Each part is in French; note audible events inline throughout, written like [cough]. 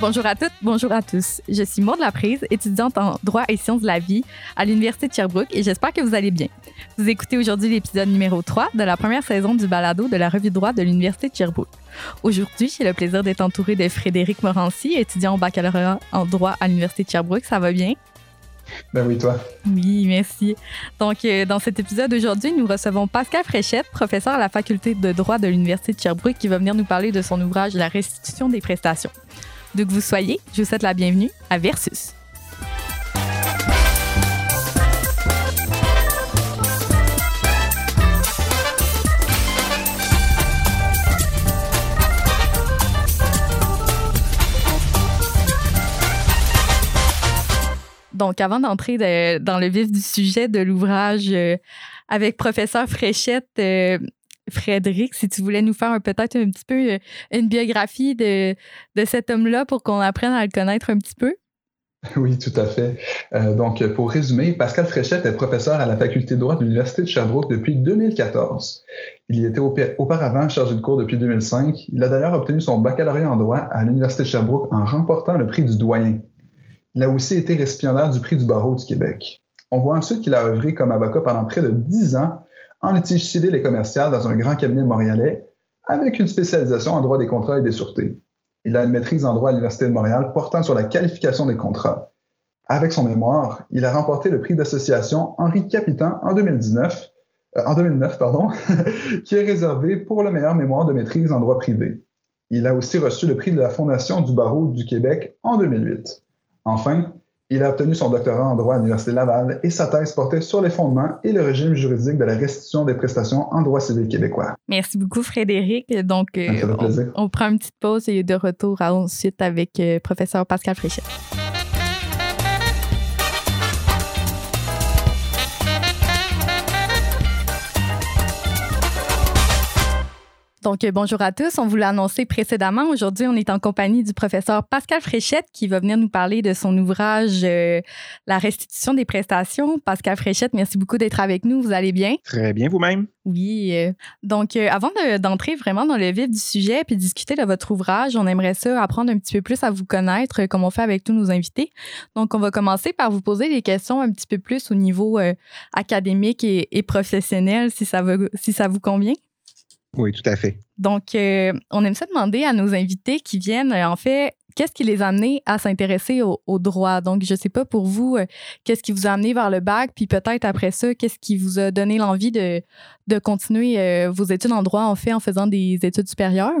Bonjour à toutes, bonjour à tous. Je suis Maud Laprise, étudiante en droit et sciences de la vie à l'Université de Sherbrooke et j'espère que vous allez bien. Vous écoutez aujourd'hui l'épisode numéro 3 de la première saison du balado de la revue de droit de l'Université de Sherbrooke. Aujourd'hui, j'ai le plaisir d'être entourée de Frédéric Morancy, étudiant au baccalauréat en droit à l'Université de Sherbrooke. Ça va bien? Ben oui, toi. Oui, merci. Donc, euh, dans cet épisode aujourd'hui, nous recevons Pascal Fréchette, professeur à la faculté de droit de l'Université de Sherbrooke, qui va venir nous parler de son ouvrage La restitution des prestations. D'où que vous soyez, je vous souhaite la bienvenue à Versus. Donc, avant d'entrer dans le vif du sujet de l'ouvrage euh, avec professeur Fréchette, euh, Frédéric, si tu voulais nous faire peut-être un petit peu euh, une biographie de, de cet homme-là pour qu'on apprenne à le connaître un petit peu? [laughs] Oui, tout à fait. donc, pour résumer, Pascal Fréchette est professeur à la faculté de droit de l'Université de Sherbrooke depuis 2014. Il y était auparavant chargé de cours depuis 2005. Il a d'ailleurs obtenu son baccalauréat en droit à l'Université de Sherbrooke en remportant le prix du doyen. Il a aussi été récipiendaire du prix du barreau du Québec. On voit ensuite qu'il a œuvré comme avocat pendant près de dix ans en litige civil et commercial dans un grand cabinet montréalais avec une spécialisation en droit des contrats et des sûretés? Il a une maîtrise en droit à l'Université de Montréal portant sur la qualification des contrats. Avec son mémoire, il a remporté le prix d'association Henri Capitan en 2019, euh, en 2009, pardon, [laughs] qui est réservé pour le meilleur mémoire de maîtrise en droit privé. Il a aussi reçu le prix de la Fondation du barreau du Québec en 2008. Enfin, il a obtenu son doctorat en droit à l'Université Laval et sa thèse portait sur les fondements et le régime juridique de la restitution des prestations en droit civil québécois. Merci beaucoup, Frédéric. Donc, euh, on, prend une petite pause et de retour ensuite avec euh, professeur Pascal Fréchette. Donc, euh, bonjour à tous. On vous l'a annoncé précédemment. Aujourd'hui, on est en compagnie du professeur Pascal Fréchette qui va venir nous parler de son ouvrage euh, La restitution des prestations. Pascal Fréchette, merci beaucoup d'être avec nous. Vous allez bien? Très bien, vous-même? Oui. Euh, donc, avant d'entrer vraiment dans le vif du sujet puis discuter de votre ouvrage, on aimerait ça apprendre un petit peu plus à vous connaître, comme on fait avec tous nos invités. Donc, on va commencer par vous poser des questions un petit peu plus au niveau académique et, et, professionnel, si ça, si ça vous convient. Oui, tout à fait. Donc, euh, on aime ça demander à nos invités qui viennent, euh, en fait, qu'est-ce qui les a amenés à s'intéresser au, droit? Donc, je ne sais pas pour vous, euh, qu'est-ce qui vous a amené vers le bac, puis peut-être après ça, qu'est-ce qui vous a donné l'envie de, de continuer vos études en droit, en fait, en faisant des études supérieures?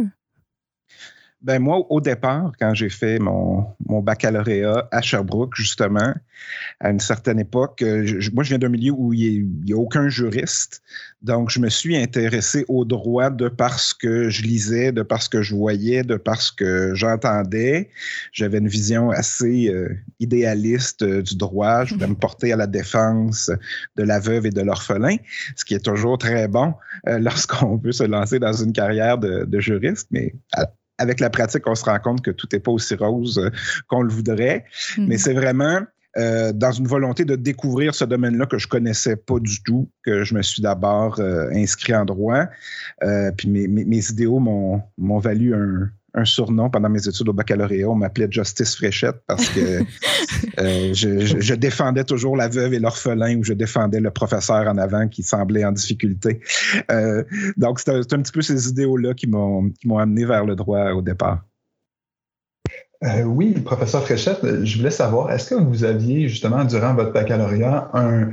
Ben moi, au départ, quand j'ai fait mon, mon, baccalauréat à Sherbrooke, justement, à une certaine époque, euh, moi, je viens d'un milieu où il n'y a, aucun juriste. Donc, je me suis intéressé au droit de parce que je lisais, de parce que je voyais, de parce que j'entendais. J'avais une vision assez euh, idéaliste euh, du droit. Je voulais me porter à la défense de la veuve et de l'orphelin, ce qui est toujours très bon lorsqu'on [laughs] veut se lancer dans une carrière de, de juriste. Mais avec la pratique, on se rend compte que tout n'est pas aussi rose euh, qu'on le voudrait. Hmm. Mais c'est vraiment euh, dans une volonté de découvrir ce domaine-là que je connaissais pas du tout, que je me suis d'abord euh, inscrit en droit. puis mes, mes idéaux m'ont valu un, un surnom pendant mes études au baccalauréat. On m'appelait Justice Fréchette parce que [laughs] euh, je, défendais toujours la veuve et l'orphelin ou je défendais le professeur en avant qui semblait en difficulté. Euh, donc, c'est un, petit peu ces idéaux-là qui m'ont amené vers le droit au départ. Euh, oui, professeur Fréchette, je voulais savoir, est-ce que vous aviez justement durant votre baccalauréat un,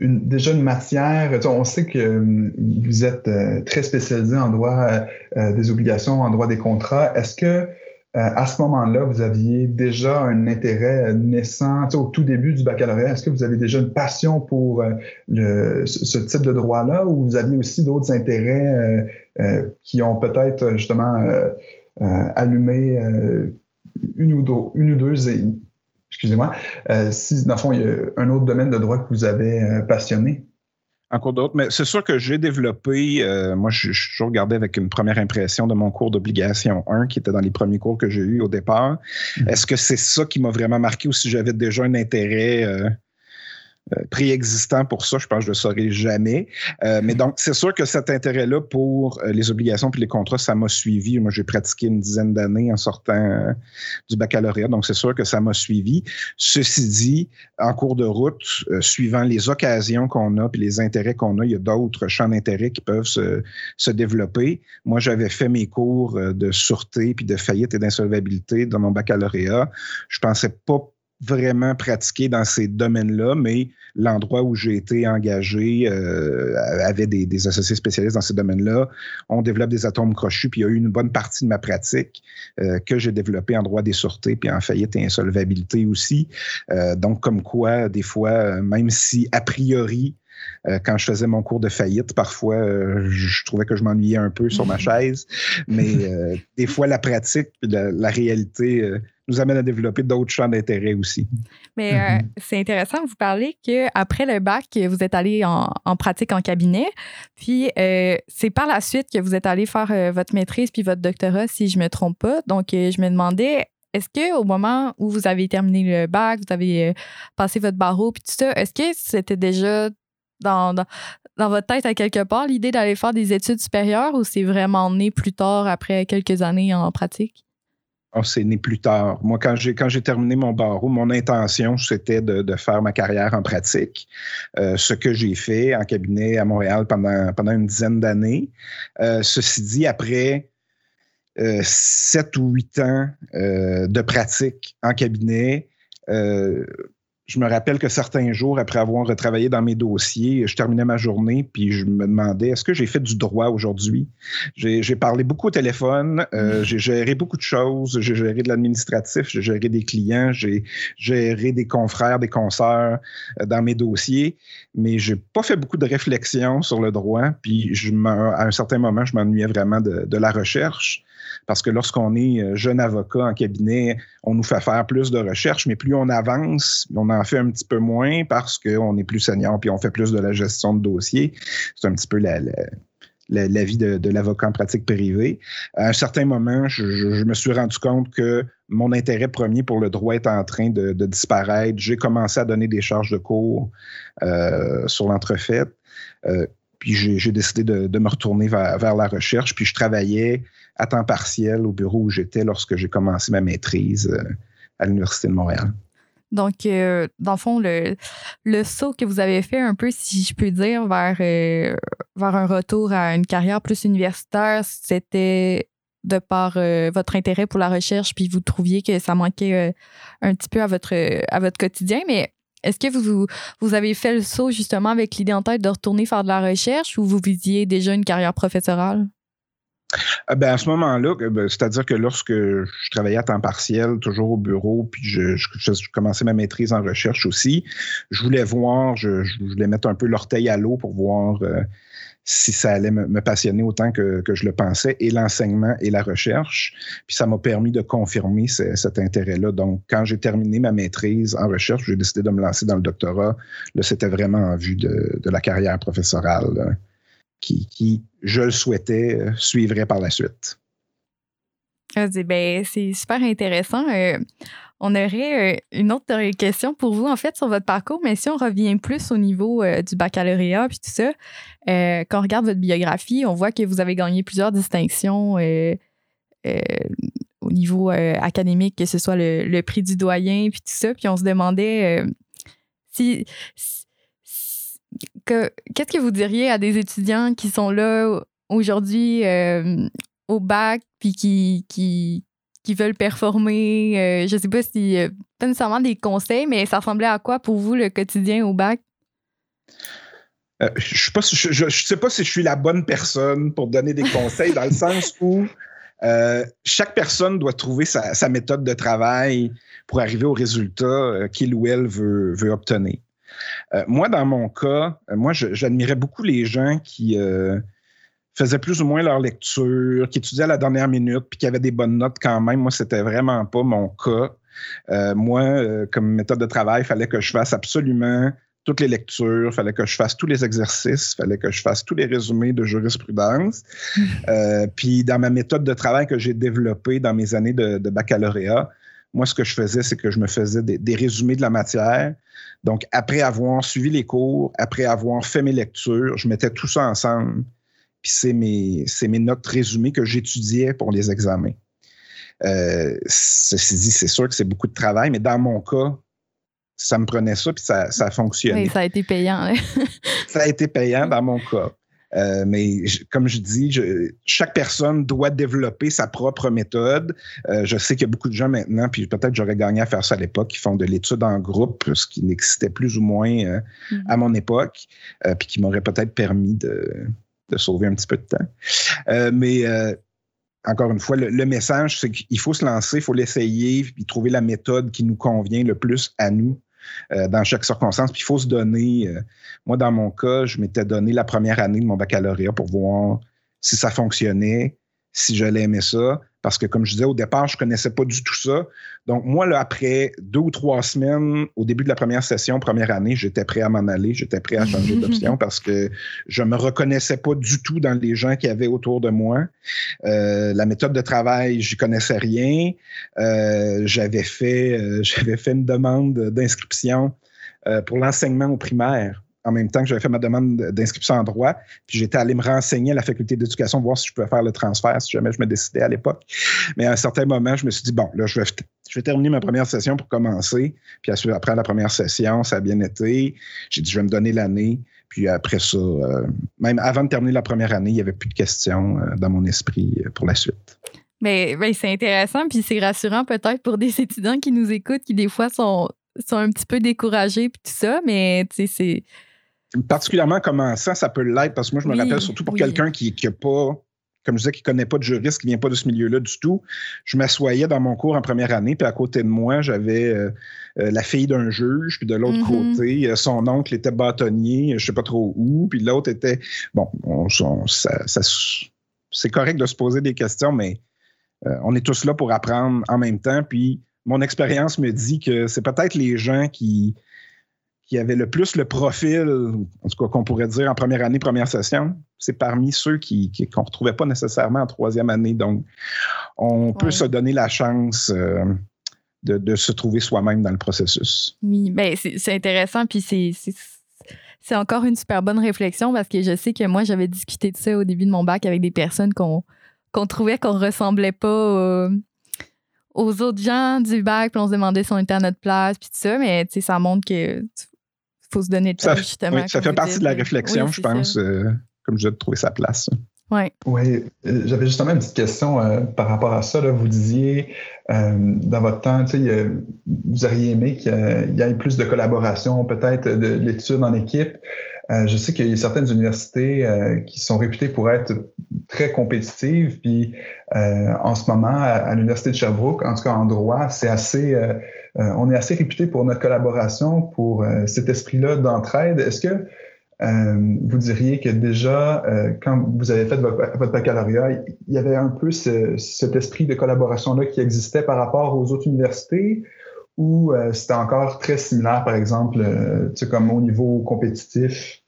déjà une matière, on sait que hum, vous êtes euh, très spécialisé en droit euh, des obligations, en droit des contrats. Est-ce que à ce moment-là, vous aviez déjà un intérêt naissant au tout début du baccalauréat? Est-ce que vous avez déjà une passion pour ce type de droit-là? Ou vous aviez aussi d'autres intérêts qui ont peut-être justement allumé une ou deux, une ou deux excusez-moi, euh, si dans le fond, il y a un autre domaine de droit que vous avez euh, passionné? Encore d'autres, mais c'est sûr que j'ai développé, euh, moi je, suis toujours regardé avec une première impression de mon cours d'obligation 1 qui était dans les premiers cours que j'ai eu au départ. Mm-hmm. Est-ce que c'est ça qui m'a vraiment marqué ou si j'avais déjà un intérêt préexistant pour ça. Je pense que je le saurai jamais. Euh, mais donc, c'est sûr que cet intérêt-là pour euh, les obligations puis les contrats, ça m'a suivi. Moi, j'ai pratiqué une dizaine d'années en sortant du baccalauréat, donc c'est sûr que ça m'a suivi. Ceci dit, en cours de route, suivant les occasions qu'on a puis les intérêts qu'on a, il y a d'autres champs d'intérêt qui peuvent se, se développer. Moi, j'avais fait mes cours de sûreté puis de faillite et d'insolvabilité dans mon baccalauréat. Je pensais pas vraiment pratiquer dans ces domaines-là, mais l'endroit où j'ai été engagé euh, avait des, associés spécialistes dans ces domaines-là. On développe des atomes crochus, puis il y a eu une bonne partie de ma pratique euh, que j'ai développée en droit des sûretés, puis en faillite et insolvabilité aussi. Euh, donc, comme quoi, des fois, même si a priori, quand je faisais mon cours de faillite, parfois, je trouvais que je m'ennuyais un peu sur ma [laughs] chaise, mais des fois, la pratique, la, la réalité nous amène à développer d'autres champs d'intérêt aussi. Mais euh, mm-hmm. c'est intéressant, vous parlez qu'après le bac, vous êtes allé en, pratique en cabinet, puis euh, c'est par la suite que vous êtes allé faire euh, votre maîtrise puis votre doctorat, si je ne me trompe pas. Donc, je me demandais, est-ce qu'au moment où vous avez terminé le bac, vous avez passé votre barreau puis tout ça, est-ce que c'était déjà dans, dans, votre tête à quelque part l'idée d'aller faire des études supérieures ou c'est vraiment né plus tard après quelques années en pratique? S'est né plus tard. Moi, quand j'ai quand j'ai terminé mon barreau, mon intention c'était de, de, faire ma carrière en pratique. Euh, ce que j'ai fait en cabinet à Montréal pendant pendant une dizaine d'années. Euh, ceci dit, après euh, sept ou huit ans de pratique en cabinet, je me rappelle que certains jours, après avoir retravaillé dans mes dossiers, je terminais ma journée, puis je me demandais, est-ce que j'ai fait du droit aujourd'hui? J'ai parlé beaucoup au téléphone, euh, mm. j'ai géré beaucoup de choses, j'ai géré de l'administratif, j'ai géré des clients, j'ai géré des confrères, des consoeurs euh, dans mes dossiers, mais j'ai pas fait beaucoup de réflexion sur le droit, puis je à un certain moment, je m'ennuyais vraiment de, de la recherche parce que lorsqu'on est euh, jeune avocat en cabinet, on nous fait faire plus de recherches, mais plus on avance, on en fait un petit peu moins parce qu'on est plus senior puis on fait plus de la gestion de dossier. C'est un petit peu la, vie de, l'avocat en pratique privée. À un certain moment, je, me suis rendu compte que mon intérêt premier pour le droit est en train de, disparaître. J'ai commencé à donner des charges de cours euh, sur l'entrefaite. Euh, puis j'ai décidé de, me retourner vers, vers, la recherche. Puis je travaillais à temps partiel au bureau où j'étais lorsque j'ai commencé ma maîtrise euh, à l'Université de Montréal. Donc, euh, dans le fond, le, saut que vous avez fait un peu, si je peux dire, vers, euh, vers un retour à une carrière plus universitaire, c'était de par votre intérêt pour la recherche, puis vous trouviez que ça manquait un petit peu à votre, à votre quotidien. Mais est-ce que vous, vous avez fait le saut justement avec l'idée en tête de retourner faire de la recherche ou vous visiez déjà une carrière professorale? Ah, ben, à ce moment-là, ben, c'est-à-dire que lorsque je travaillais à temps partiel, toujours au bureau, puis je, commençais ma maîtrise en recherche aussi, je voulais voir, je, voulais mettre un peu l'orteil à l'eau pour voir euh, si ça allait me, passionner autant que, je le pensais, et l'enseignement et la recherche. Puis ça m'a permis de confirmer cet intérêt-là. Donc, quand j'ai terminé ma maîtrise en recherche, j'ai décidé de me lancer dans le doctorat. Là, c'était vraiment en vue de, la carrière professorale qui, je le souhaitais, euh, suivrait par la suite. Ah, ben, c'est super intéressant. Euh, on aurait euh, une autre question pour vous, en fait, sur votre parcours, mais si on revient plus au niveau du baccalauréat puis tout ça, quand on regarde votre biographie, on voit que vous avez gagné plusieurs distinctions au niveau académique, que ce soit le, prix du doyen puis tout ça. Puis on se demandait si qu'est-ce que vous diriez à des étudiants qui sont là aujourd'hui euh, au bac puis qui, qui, qui veulent performer? Euh, je ne sais pas si, euh, pas nécessairement des conseils, mais ça ressemblait à quoi pour vous le quotidien au bac? je ne sais pas si je suis la bonne personne pour donner des conseils dans le [laughs] sens où chaque personne doit trouver sa, méthode de travail pour arriver au résultat qu'il ou elle veut, veut obtenir. Euh, moi, dans mon cas, euh, moi, j'admirais beaucoup les gens qui euh, faisaient plus ou moins leur lecture, qui étudiaient à la dernière minute, puis qui avaient des bonnes notes quand même. Moi, c'était vraiment pas mon cas. moi, comme méthode de travail, il fallait que je fasse absolument toutes les lectures, il fallait que je fasse tous les exercices, il fallait que je fasse tous les résumés de jurisprudence. puis dans ma méthode de travail que j'ai développée dans mes années de baccalauréat, moi, ce que je faisais, c'est que je me faisais des, résumés de la matière. Donc, après avoir suivi les cours, après avoir fait mes lectures, je mettais tout ça ensemble. Puis c'est mes, mes notes résumées que j'étudiais pour les examens. Euh, ceci dit, c'est sûr que c'est beaucoup de travail, mais dans mon cas, ça me prenait ça, puis ça, ça a fonctionné. Oui, ça a été payant. ça a été payant dans mon cas. Euh, mais comme je dis, chaque personne doit développer sa propre méthode. Euh, je sais qu'il y a beaucoup de gens maintenant, puis peut-être j'aurais gagné à faire ça à l'époque, qui font de l'étude en groupe, ce qui n'existait plus ou moins euh, mm-hmm. à mon époque, puis qui m'aurait peut-être permis de, sauver un petit peu de temps. mais encore une fois, le, le message, c'est qu'il faut se lancer, il faut l'essayer, puis trouver la méthode qui nous convient le plus à nous. Euh, dans chaque circonstance. Puis il faut se donner. Euh, moi, dans mon cas, je m'étais donné la première année de mon baccalauréat pour voir si ça fonctionnait, si je l'aimais ça. Parce que, comme je disais au départ, je ne connaissais pas du tout ça. Donc, moi, là, après deux ou trois semaines, au début de la première session, première année, j'étais prêt à m'en aller, j'étais prêt à changer [laughs] d'option parce que je ne me reconnaissais pas du tout dans les gens qui avaient autour de moi. Euh, la méthode de travail, je connaissais rien. Euh, j'avais fait, euh, [laughs] j'avais fait une demande d'inscription pour l'enseignement au primaire en même temps que j'avais fait ma demande d'inscription en droit. Puis j'étais allé me renseigner à la faculté d'éducation, voir si je pouvais faire le transfert, si jamais je me décidais à l'époque. Mais à un certain moment, je me suis dit, bon, là, je vais, je vais terminer ma première session pour commencer. Puis après la première session, ça a bien été. J'ai dit, je vais me donner l'année. Puis après ça, euh, même avant de terminer la première année, il n'y avait plus de questions euh, dans mon esprit euh, pour la suite. Mais, c'est intéressant, puis c'est rassurant peut-être pour des [laughs] étudiants qui nous écoutent, qui des fois sont, sont un petit peu découragés, puis tout ça, mais c'est particulièrement commençant, ça peut l'être, parce que moi, je me rappelle surtout pour quelqu'un qui n'a pas, comme je disais, qui ne connaît pas de juriste, qui ne vient pas de ce milieu-là du tout. Je m'assoyais dans mon cours en première année, puis à côté de moi, j'avais euh, euh, la fille d'un juge, puis de l'autre mm-hmm. côté, euh, son oncle était bâtonnier, je ne sais pas trop où, puis l'autre était. Bon, c'est correct de se poser des questions, mais on est tous là pour apprendre en même temps, puis mon expérience me dit que c'est peut-être les gens qui qui avait le plus le profil, en tout cas qu'on pourrait dire en première année, première session, c'est parmi ceux qui, qu'on ne retrouvait pas nécessairement en troisième année. Donc, on peut se donner la chance euh, de, se trouver soi-même dans le processus. Oui, bien, c'est intéressant, puis c'est c'est encore une super bonne réflexion parce que je sais que moi, j'avais discuté de ça au début de mon bac avec des personnes qu'on trouvait qu'on ressemblait pas euh, aux autres gens du bac, puis on se demandait si on était à notre place, puis tout ça, mais ça montre que faut se donner de ça, justement. Oui, ça fait partie de la réflexion, je pense, euh, comme je disais, de trouver sa place. Oui. Oui, euh, j'avais justement une petite question euh, par rapport à ça. Là. Vous disiez, dans votre temps, vous auriez aimé qu'il y ait plus de collaboration, peut-être de, l'étude en équipe. je sais qu'il y a certaines universités qui sont réputées pour être très compétitives. Puis en ce moment, à l'Université de Sherbrooke, en tout cas en droit, c'est assez euh, on est assez réputé pour notre collaboration, pour euh, cet esprit-là d'entraide. Est-ce que euh, vous diriez que déjà, quand vous avez fait votre, baccalauréat, il y avait un peu cet esprit de collaboration-là qui existait par rapport aux autres universités? Ou c'était encore très similaire, par exemple, comme au niveau compétitif?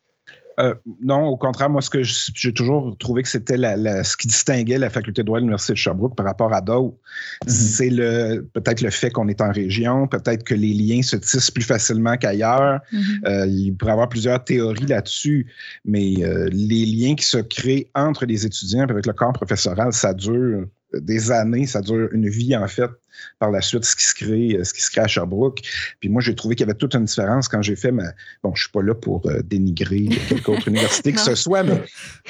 Euh, non, au contraire, moi, ce que j'ai toujours trouvé que c'était ce qui distinguait la faculté de droit de l'Université de Sherbrooke par rapport à d'autres, mm-hmm. c'est le peut-être le fait qu'on est en région, peut-être que les liens se tissent plus facilement qu'ailleurs. Mm-hmm. Euh, il pourrait y avoir plusieurs théories là-dessus, mais euh, les liens qui se créent entre les étudiants avec le corps professoral, ça dure des années, ça dure une vie en fait. Par la suite, ce qui se crée, euh, ce qui se crée à Sherbrooke. Puis moi, j'ai trouvé qu'il y avait toute une différence quand j'ai fait ma. Bon, je suis pas là pour euh, dénigrer quelque autre université que [laughs] ce soit, mais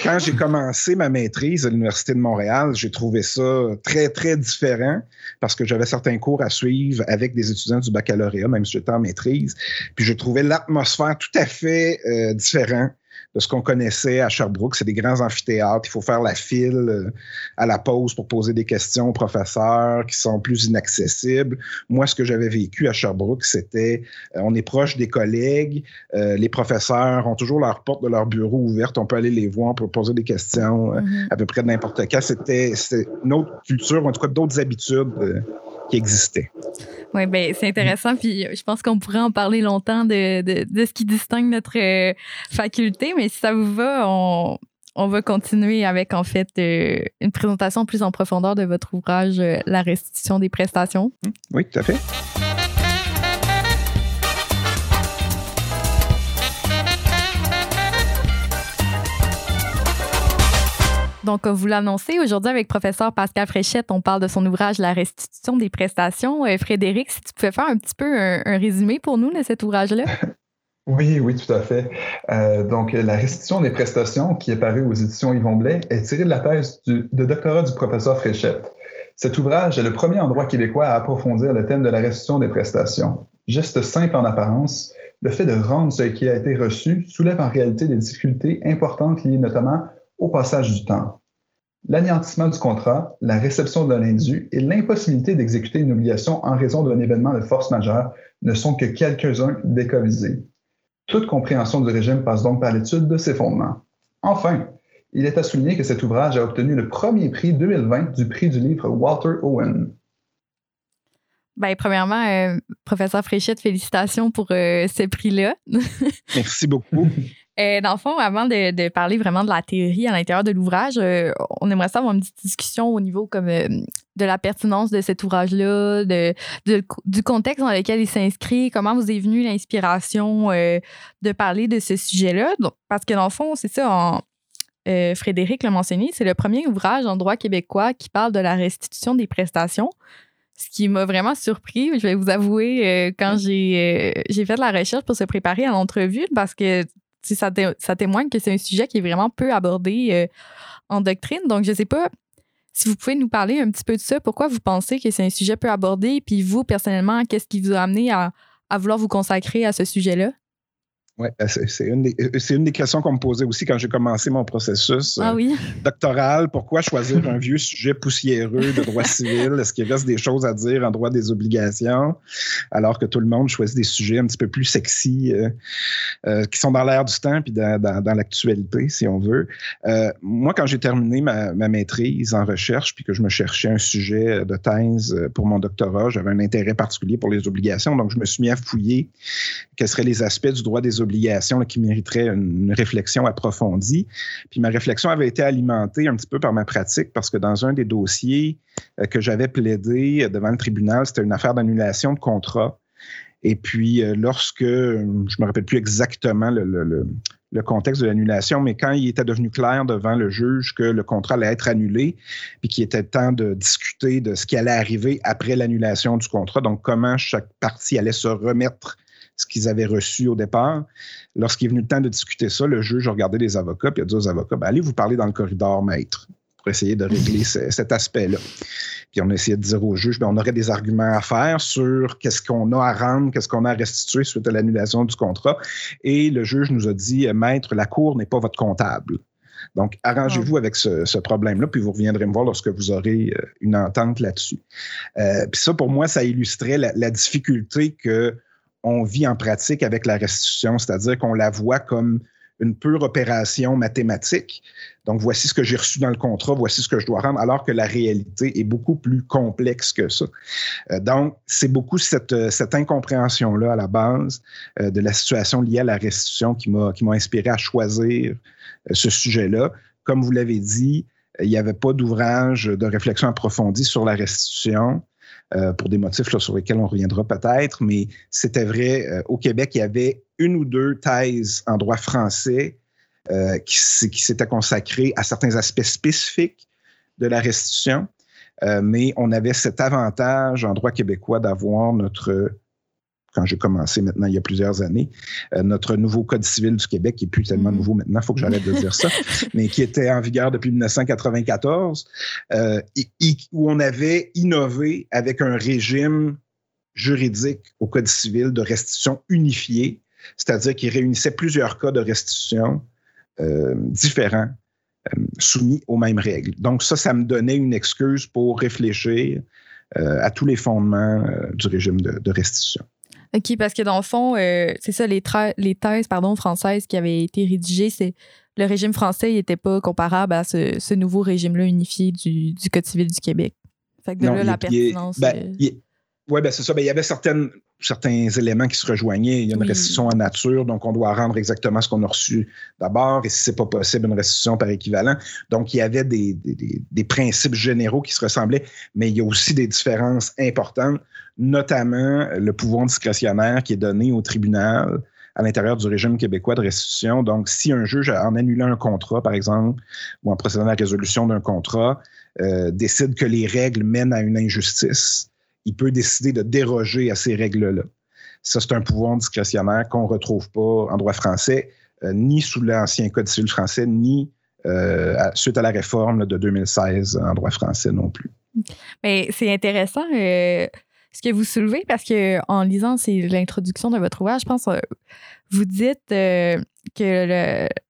quand j'ai commencé ma maîtrise à l'Université de Montréal, j'ai trouvé ça très, très différent parce que j'avais certains cours à suivre avec des étudiants du baccalauréat, même si j'étais en maîtrise. Puis je trouvais l'atmosphère tout à fait euh, différente de ce qu'on connaissait à Sherbrooke. C'est des grands amphithéâtres. Il faut faire la file euh, à la pause pour poser des questions aux professeurs qui sont plus inaccessibles. Moi, ce que j'avais vécu à Sherbrooke, c'était euh, on est proche des collègues. Euh, les professeurs ont toujours leur porte de leur bureau ouverte. On peut aller les voir pour poser des questions mm-hmm. à peu près n'importe quand. C'était une autre culture, en tout cas d'autres habitudes qui existaient. Oui, ben c'est intéressant. Puis je pense qu'on pourrait en parler longtemps de, de, ce qui distingue notre euh, faculté, mais si ça vous va, on, on va continuer avec, en fait, une présentation plus en profondeur de votre ouvrage, La restitution des prestations. Oui, tout à fait. Donc, comme vous l'annoncez, aujourd'hui avec professeur Pascal Fréchette, on parle de son ouvrage La restitution des prestations. Euh, Frédéric, si tu pouvais faire un petit peu un, résumé pour nous de cet ouvrage-là? [laughs] Oui, oui, tout à fait. Euh, donc, la restitution des prestations, qui est parue aux éditions Yvon Blais, est tirée de la thèse de doctorat du professeur Fréchette. Cet ouvrage est le premier endroit québécois à approfondir le thème de la restitution des prestations. Geste simple en apparence, le fait de rendre ce qui a été reçu soulève en réalité des difficultés importantes liées notamment au passage du temps. L'anéantissement du contrat, la réception de l'indu et l'impossibilité d'exécuter une obligation en raison d'un événement de force majeure ne sont que quelques-uns des cas visés. Toute compréhension du régime passe donc par l'étude de ses fondements. Enfin, il est à souligner que cet ouvrage a obtenu le premier prix 2020 du prix du livre Walter Owen. Bien, premièrement, euh, professeur Fréchette, félicitations pour euh, ce prix-là. Merci beaucoup. [laughs] Euh, dans le fond, avant de, parler vraiment de la théorie à l'intérieur de l'ouvrage, euh, on aimerait savoir une petite discussion au niveau comme euh, de la pertinence de cet ouvrage-là, de, du contexte dans lequel il s'inscrit, comment vous est venue l'inspiration de parler de ce sujet-là. Parce que dans le fond, c'est ça, Frédéric l'a mentionné, c'est le premier ouvrage en droit québécois qui parle de la restitution des prestations. Ce qui m'a vraiment surpris, je vais vous avouer, quand j'ai fait de la recherche pour se préparer à l'entrevue, parce que ça, témoigne que c'est un sujet qui est vraiment peu abordé euh, en doctrine. Donc, je ne sais pas si vous pouvez nous parler un petit peu de ça. Pourquoi vous pensez que c'est un sujet peu abordé? Puis vous, personnellement, qu'est-ce qui vous a amené à vouloir vous consacrer à ce sujet-là? Oui, euh, c'est une, des, euh, une des questions qu'on me posait aussi quand j'ai commencé mon processus ah euh, doctoral. Pourquoi choisir un vieux sujet poussiéreux de droit civil? Est-ce qu'il reste des choses à dire en droit des obligations, alors que tout le monde choisit des sujets un petit peu plus sexy, qui sont dans l'air du temps puis dans, dans, l'actualité, si on veut? moi, quand j'ai terminé ma, ma, maîtrise en recherche puis que je me cherchais un sujet de thèse pour mon doctorat, j'avais un intérêt particulier pour les obligations, donc je me suis mis à fouiller quels seraient les aspects du droit des obligations qui mériteraient une réflexion approfondie. Puis ma réflexion avait été alimentée un petit peu par ma pratique parce que dans un des dossiers euh, que j'avais plaidé devant le tribunal, c'était une affaire d'annulation de contrat. Et puis, euh, lorsque, je ne me rappelle plus exactement le, contexte de l'annulation, mais quand il était devenu clair devant le juge que le contrat allait être annulé, puis qu'il était temps de discuter de ce qui allait arriver après l'annulation du contrat, donc comment chaque partie allait se remettre ce qu'ils avaient reçu au départ. Lorsqu'il est venu le temps de discuter ça, le juge a regardé les avocats et a dit aux avocats ben, allez vous parler dans le corridor, maître, pour essayer de régler cet aspect-là. Puis on a essayé de dire au juge ben, on aurait des arguments à faire sur qu'est-ce qu'on a à rendre, qu'est-ce qu'on a à restituer suite à l'annulation du contrat. Et le juge nous a dit maître, la cour n'est pas votre comptable. Donc, arrangez-vous avec ce, problème-là, puis vous reviendrez me voir lorsque vous aurez euh, une entente là-dessus. Euh, puis ça, pour moi, ça illustrait la difficulté que on vit en pratique avec la restitution, c'est-à-dire qu'on la voit comme une pure opération mathématique. Donc, voici ce que j'ai reçu dans le contrat, voici ce que je dois rendre, alors que la réalité est beaucoup plus complexe que ça. Euh, donc, c'est beaucoup cette, incompréhension-là à la base euh, de la situation liée à la restitution qui m'a inspiré à choisir euh, ce sujet-là. Comme vous l'avez dit, il n'y avait pas d'ouvrage de réflexion approfondie sur la restitution. Euh, pour des motifs sur lesquels on reviendra peut-être, mais c'était vrai. Euh, au Québec, il y avait une ou deux thèses en droit français euh, qui, qui s'étaient consacrées à certains aspects spécifiques de la restitution, mais on avait cet avantage en droit québécois d'avoir notre quand j'ai commencé maintenant il y a plusieurs années, euh, notre nouveau Code civil du Québec, qui n'est plus tellement mm-hmm. nouveau maintenant, il faut que j'arrête de dire ça, [laughs] mais qui était en vigueur depuis 1994, euh, où on avait innové avec un régime juridique au Code civil de restitution unifié, c'est-à-dire qui réunissait plusieurs cas de restitution euh, différents soumis aux mêmes règles. Donc ça, ça me donnait une excuse pour réfléchir à tous les fondements du régime de restitution. OK, parce que dans le fond, euh, c'est ça, les, les thèses pardon, françaises qui avaient été rédigées, c'est le régime français n'était pas comparable à ce, nouveau régime-là unifié du, Code civil du Québec. Fait que de là, la pertinence. Ben, Oui, ben c'est ça. Ben, il y avait certaines, certains éléments qui se rejoignaient. Il y a une restitution en nature, donc on doit rendre exactement ce qu'on a reçu d'abord, et si c'est pas possible, une restitution par équivalent. Donc, il y avait des, des, des, principes généraux qui se ressemblaient, mais il y a aussi des différences importantes, notamment le pouvoir discrétionnaire qui est donné au tribunal à l'intérieur du régime québécois de restitution. Donc, si un juge, en annulant un contrat, par exemple, ou en procédant à la résolution d'un contrat, euh, décide que les règles mènent à une injustice, il peut décider de déroger à ces règles-là. Ça, c'est un pouvoir discrétionnaire qu'on ne retrouve pas en droit français, euh, ni sous l'ancien Code civil français, ni euh, suite à la réforme de 2016 en droit français non plus. Mais c'est intéressant euh, ce que vous soulevez parce que en lisant l'introduction de votre ouvrage, je pense vous dites que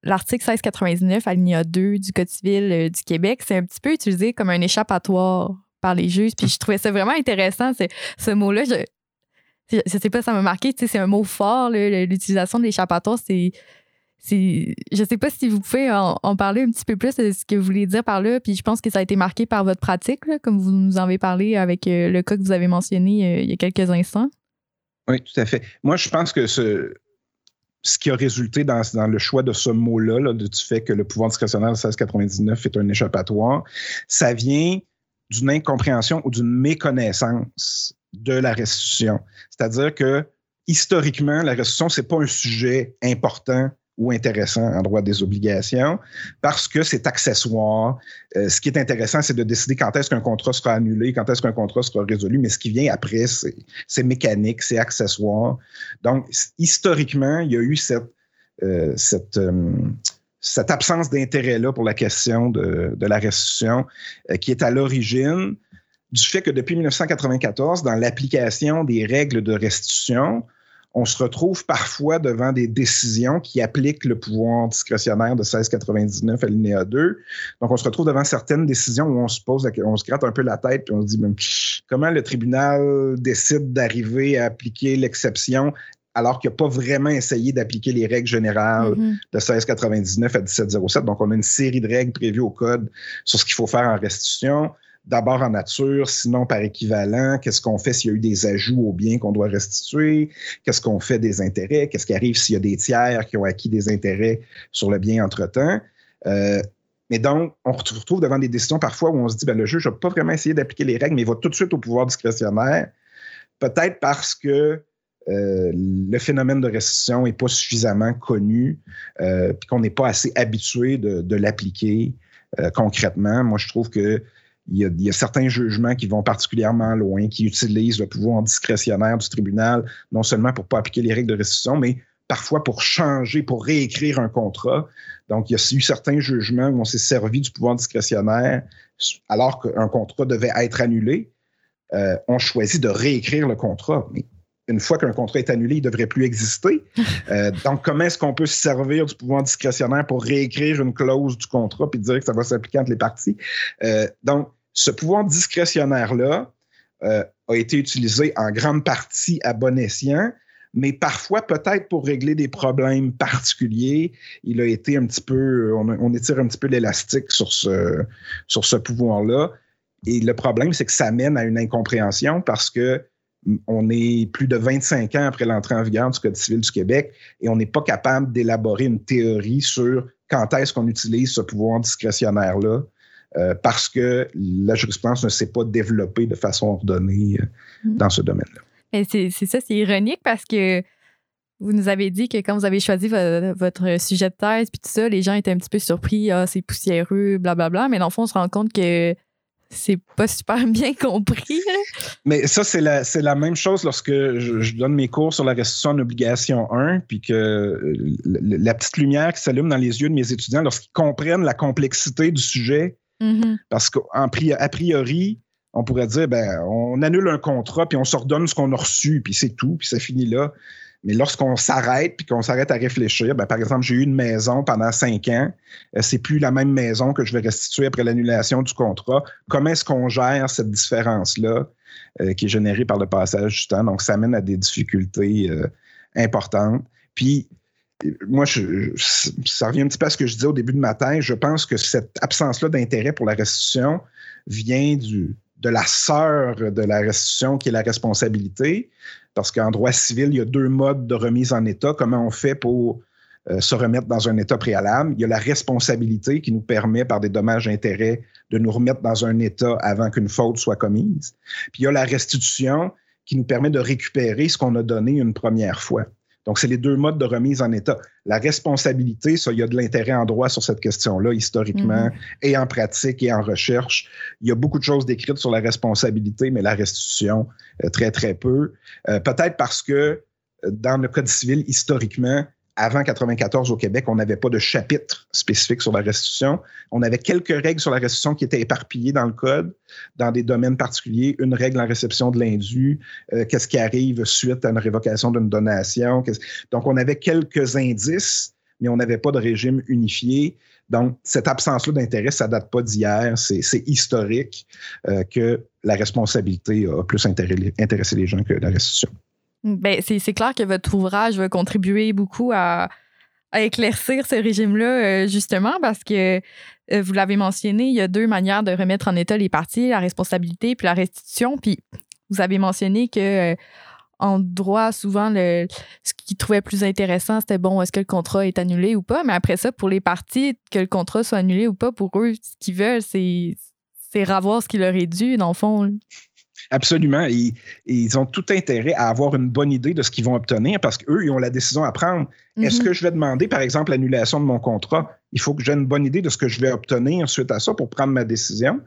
l'article 1699 alinéa 2 du Code civil du Québec, c'est un petit peu utilisé comme un échappatoire par les juges. Puis je trouvais ça vraiment intéressant, ce mot-là. Je, je sais pas, ça m'a marqué. C'est un mot fort, l'utilisation de l'échappatoire. C'est. Je sais pas si vous pouvez en, parler un petit peu plus de ce que vous voulez dire par là. Puis je pense que ça a été marqué par votre pratique, comme vous nous en avez parlé avec euh, le cas que vous avez mentionné euh, il y a quelques instants. Oui, tout à fait. Moi, je pense que ce, ce qui a résulté dans, dans le choix de ce mot-là, là, du fait que le pouvoir discrétionnaire de 1699 est un échappatoire, ça vient d'une incompréhension ou d'une méconnaissance de la restitution. C'est-à-dire que historiquement, la restitution, ce n'est pas un sujet important ou intéressant en droit des obligations parce que c'est accessoire. Euh, ce qui est intéressant, c'est de décider quand est-ce qu'un contrat sera annulé, quand est-ce qu'un contrat sera résolu, mais ce qui vient après, c'est mécanique, c'est accessoire. Donc, historiquement, il y a eu cette, euh, euh, cette absence d'intérêt-là pour la question de, la restitution qui est à l'origine du fait que depuis 1994, dans l'application des règles de restitution, on se retrouve parfois devant des décisions qui appliquent le pouvoir discrétionnaire de 1699 alinéa 2. Donc, on se retrouve devant certaines décisions où on se pose, on se gratte un peu la tête et on se dit, comment le tribunal décide d'arriver à appliquer l'exception alors qu'il n'a pas vraiment essayé d'appliquer les règles générales mm-hmm. de 1699 à 1707. Donc, on a une série de règles prévues au code sur ce qu'il faut faire en restitution d'abord en nature, sinon par équivalent. Qu'est-ce qu'on fait s'il y a eu des ajouts aux biens qu'on doit restituer? Qu'est-ce qu'on fait des intérêts? Qu'est-ce qui arrive s'il y a des tiers qui ont acquis des intérêts sur le bien entre-temps? Euh, mais donc, on se retrouve devant des décisions parfois où on se dit, ben, le juge n'a pas vraiment essayé d'appliquer les règles, mais il va tout de suite au pouvoir discrétionnaire, peut-être parce que euh, le phénomène de restitution n'est pas suffisamment connu, euh, puis qu'on n'est pas assez habitué de, l'appliquer concrètement. Moi, je trouve que il y, a, certains jugements qui vont particulièrement loin, qui utilisent le pouvoir discrétionnaire du tribunal, non seulement pour ne pas appliquer les règles de restitution, mais parfois pour changer, pour réécrire un contrat. Donc, il y a eu certains jugements où on s'est servi du pouvoir discrétionnaire alors qu'un contrat devait être annulé. Euh, on choisit de réécrire le contrat. Une fois qu'un contrat est annulé, il ne devrait plus exister. [laughs] Euh, donc, comment est-ce qu'on peut se servir du pouvoir discrétionnaire pour réécrire une clause du contrat puis dire que ça va s'appliquer entre les parties? Euh, donc, ce pouvoir discrétionnaire-là euh, a été utilisé en grande partie à bon escient, mais parfois peut-être pour régler des problèmes particuliers, il a été un petit peu, on, on étire un petit peu l'élastique sur ce, sur ce pouvoir-là. Et le problème, c'est que ça mène à une incompréhension parce que on est plus de 25 ans après l'entrée en vigueur du Code civil du Québec et on n'est pas capable d'élaborer une théorie sur quand est-ce qu'on utilise ce pouvoir discrétionnaire-là euh, parce que la jurisprudence ne s'est pas développée de façon ordonnée euh, mm-hmm. dans ce domaine-là. C'est ça, c'est ironique parce que vous nous avez dit que quand vous avez choisi votre, sujet de thèse puis tout ça, les gens étaient un petit peu surpris, ah, c'est poussiéreux, blablabla. Bla, bla. Mais dans le fond, on se rend compte que c'est pas super [laughs] bien compris. Mais ça, c'est la, c'est la même chose lorsque je, donne mes cours sur la restitution en obligation 1, puis que euh, la, petite lumière qui s'allume dans les yeux de mes étudiants lorsqu'ils comprennent la complexité du sujet. Mm-hmm. Parce qu'en a priori, on pourrait dire, ben, on annule un contrat, puis on s'ordonne ce qu'on a reçu, puis c'est tout, puis ça finit là. Mais lorsqu'on s'arrête puis qu'on s'arrête à réfléchir, ben, par exemple, j'ai eu une maison pendant cinq ans, euh, c'est plus la même maison que je vais restituer après l'annulation du contrat. Comment est-ce qu'on gère cette différence-là euh, qui est générée par le passage du temps? Donc, ça mène à des difficultés euh, importantes. Puis, moi, ça revient un petit peu à ce que je disais au début de ma. Je pense que cette absence-là d'intérêt pour la restitution vient du, de la sœur de la restitution qui est la responsabilité, parce qu'en droit civil, il y a deux modes de remise en état. Comment on fait pour euh, se remettre dans un état préalable? Il y a la responsabilité qui nous permet, par des dommages-intérêts, de nous remettre dans un état avant qu'une faute soit commise. Puis il y a la restitution qui nous permet de récupérer ce qu'on a donné une première fois. Donc, c'est les deux modes de remise en état. La responsabilité, ça, il y a de l'intérêt en droit sur cette question-là, historiquement, mm-hmm. et en pratique et en recherche. Il y a beaucoup de choses décrites sur la responsabilité, mais la restitution, euh, très, très peu. Euh, peut-être parce que euh, dans le Code civil, historiquement, avant 94 au Québec, on n'avait pas de chapitre spécifique sur la restitution. On avait quelques règles sur la restitution qui étaient éparpillées dans le code, dans des domaines particuliers. Une règle en réception de l'indu, euh, qu'est-ce qui arrive suite à une révocation d'une donation. Donc, on avait quelques indices, mais on n'avait pas de régime unifié. Donc, cette absence-là d'intérêt, ça date pas d'hier. C'est historique euh, que la responsabilité a plus intéressé les gens que la restitution. Ben, c'est clair que votre ouvrage va contribuer beaucoup à, éclaircir ce régime-là, euh, justement, parce que euh, vous l'avez mentionné, il y a deux manières de remettre en état les parties, la responsabilité puis la restitution. Puis vous avez mentionné que euh, en droit, souvent, le, ce qu'ils trouvaient plus intéressant, c'était bon, est-ce que le contrat est annulé ou pas? Mais après ça, pour les parties, que le contrat soit annulé ou pas, pour eux, ce qu'ils veulent, c'est ravoir ce qui leur est dû, dans le fond. Absolument. Et, ils ont tout intérêt à avoir une bonne idée de ce qu'ils vont obtenir parce qu'eux, ils ont la décision à prendre. Est-ce mhm. que je vais demander, par exemple, l'annulation de mon contrat? Il faut que j'ai une bonne idée de ce que je vais obtenir suite à ça pour prendre ma décision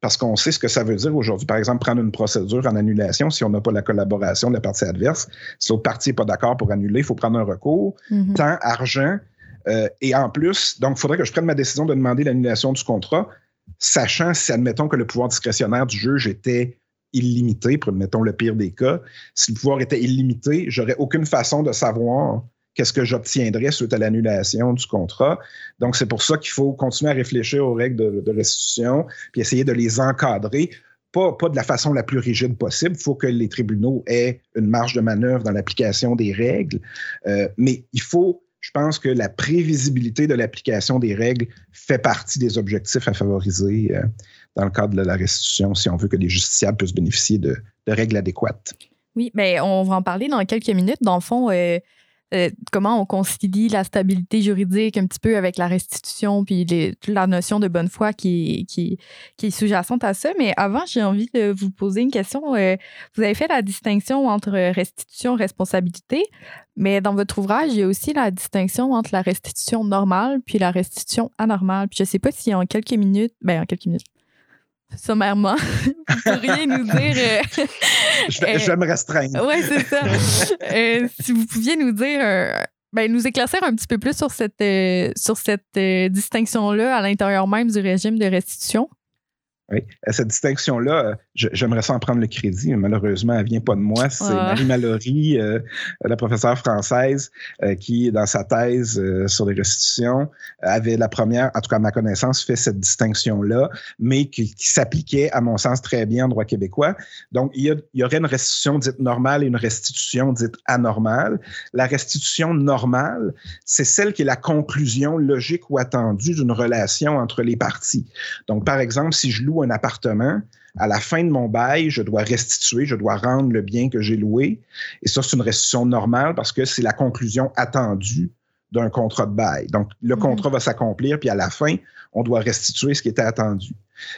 parce qu'on sait ce que ça veut dire aujourd'hui. Par exemple, prendre une procédure en annulation si on n'a pas la collaboration de la partie adverse. Si l'autre partie n'est pas d'accord pour annuler, il faut prendre un recours. Mhm. Temps, argent. Euh, et en plus, donc, il faudrait que je prenne ma décision de demander l'annulation du contrat, sachant si, admettons, que le pouvoir discrétionnaire du juge était illimité, mettons le pire des cas, si le pouvoir était illimité, j'aurais aucune façon de savoir qu'est-ce que j'obtiendrais suite à l'annulation du contrat. Donc, c'est pour ça qu'il faut continuer à réfléchir aux règles de, restitution, puis essayer de les encadrer, pas, pas de la façon la plus rigide possible. Il faut que les tribunaux aient une marge de manœuvre dans l'application des règles, euh, mais il faut je pense que la prévisibilité de l'application des règles fait partie des objectifs à favoriser euh, dans le cadre de la restitution si on veut que les justiciables puissent bénéficier de, règles adéquates. Oui, mais on va en parler dans quelques minutes. Dans le fond, euh, euh, comment on concilie la stabilité juridique un petit peu avec la restitution, puis la notion de bonne foi qui est sous-jacente à ça. Mais avant, j'ai envie de vous poser une question. Euh, vous avez fait la distinction entre restitution et responsabilité, mais dans votre ouvrage, il y a aussi la distinction entre la restitution normale puis la restitution anormale. Puis je ne sais pas si en quelques minutes, ben en quelques minutes, sommairement, [laughs] vous pourriez nous dire. Euh, [laughs] je, vais, me restreindre. Oui, c'est ça. Euh, si vous pouviez nous dire, ben, nous éclaircir un petit peu plus sur cette, euh, sur cette distinction-là à l'intérieur même du régime de restitution. Oui. Cette distinction-là, j'aimerais s'en prendre le crédit, mais malheureusement, elle ne vient pas de moi. C'est Marie Mallory, euh, la professeure française, euh, qui, dans sa thèse euh, sur les restitutions, avait la première, en tout cas à ma connaissance, fait cette distinction-là, mais qui, s'appliquait, à mon sens, très bien en droit québécois. Donc, il y, il y, aurait une restitution dite normale et une restitution dite anormale. La restitution normale, c'est celle qui est la conclusion logique ou attendue d'une relation entre les parties. Donc, par exemple, si je loue un appartement, à la fin de mon bail, je dois restituer, je dois rendre le bien que j'ai loué. Et ça, c'est une restitution normale parce que c'est la conclusion attendue d'un contrat de bail. Donc, le mhm. contrat va s'accomplir, puis à la fin, on doit restituer ce qui était attendu.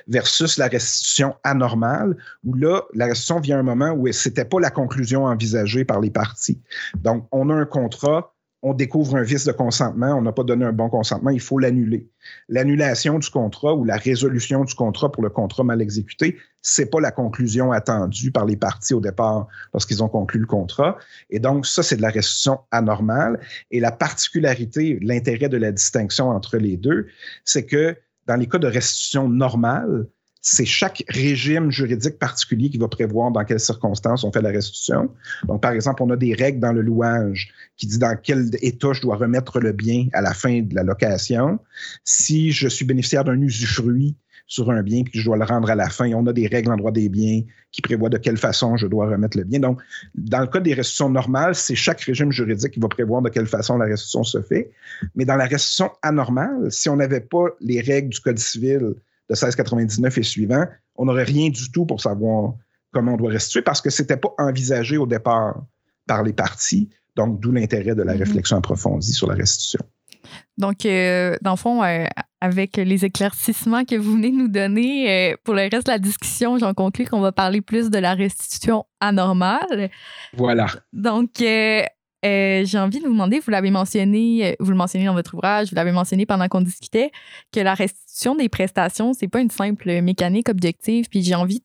Versus la restitution anormale, où là, la restitution vient à un moment où ce n'était pas la conclusion envisagée par les parties. Donc, on a un contrat, on découvre un vice de consentement, on n'a pas donné un bon consentement, il faut l'annuler. L'annulation du contrat ou la résolution du contrat pour le contrat mal exécuté, c'est pas la conclusion attendue par les parties au départ lorsqu'ils ont conclu le contrat. Et donc, ça, c'est de la restitution anormale. Et la particularité, l'intérêt de la distinction entre les deux, c'est que dans les cas de restitution normale, c'est chaque régime juridique particulier qui va prévoir dans quelles circonstances on fait la restitution. Donc, par exemple, on a des règles dans le louage qui dit dans quel état je dois remettre le bien à la fin de la location. Si je suis bénéficiaire d'un usufruit sur un bien puis je dois le rendre à la fin, on a des règles en droit des biens qui prévoient de quelle façon je dois remettre le bien. Donc, dans le cas des restitutions normales, c'est chaque régime juridique qui va prévoir de quelle façon la restitution se fait. Mais dans la restitution anormale, si on n'avait pas les règles du Code civil de 1699 et suivant, on n'aurait rien du tout pour savoir comment on doit restituer parce que c'était pas envisagé au départ par les parties. Donc, d'où l'intérêt de la mm-hmm. réflexion approfondie sur la restitution. Donc, euh, dans le fond, euh, avec les éclaircissements que vous venez de nous donner, euh, pour le reste de la discussion, j'en conclus qu'on va parler plus de la restitution anormale. Voilà. Donc, j'ai envie de vous demander, vous l'avez mentionné, vous le mentionnez dans votre ouvrage, vous l'avez mentionné pendant qu'on discutait, que la restitution des prestations, c'est pas une simple mécanique objective. Puis j'ai envie,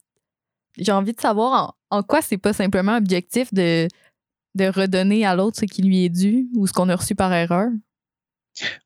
j'ai envie de savoir en, en quoi c'est pas simplement objectif de, de redonner à l'autre ce qui lui est dû ou ce qu'on a reçu par erreur?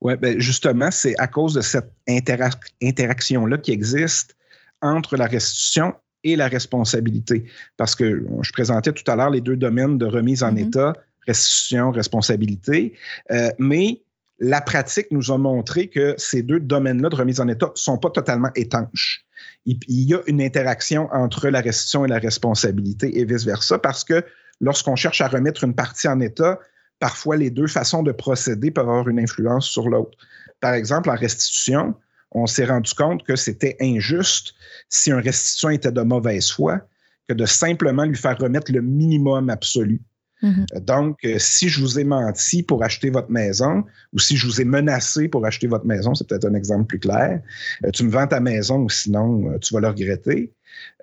Oui, ben justement, c'est à cause de cette interaction-là qui existe entre la restitution et la responsabilité. Parce que je présentais tout à l'heure les deux domaines de remise en mm-hmm. état, restitution, responsabilité, euh, mais la pratique nous a montré que ces deux domaines-là de remise en état ne sont pas totalement étanches. Il, y a une interaction entre la restitution et la responsabilité et vice-versa parce que lorsqu'on cherche à remettre une partie en état, parfois les deux façons de procéder peuvent avoir une influence sur l'autre. Par exemple, en restitution, on s'est rendu compte que c'était injuste si un restituant était de mauvaise foi que de simplement lui faire remettre le minimum absolu. Mm-hmm. Donc, euh, si je vous ai menti pour acheter votre maison ou si je vous ai menacé pour acheter votre maison, c'est peut-être un exemple plus clair, euh, tu me vends ta maison ou sinon euh, tu vas le regretter,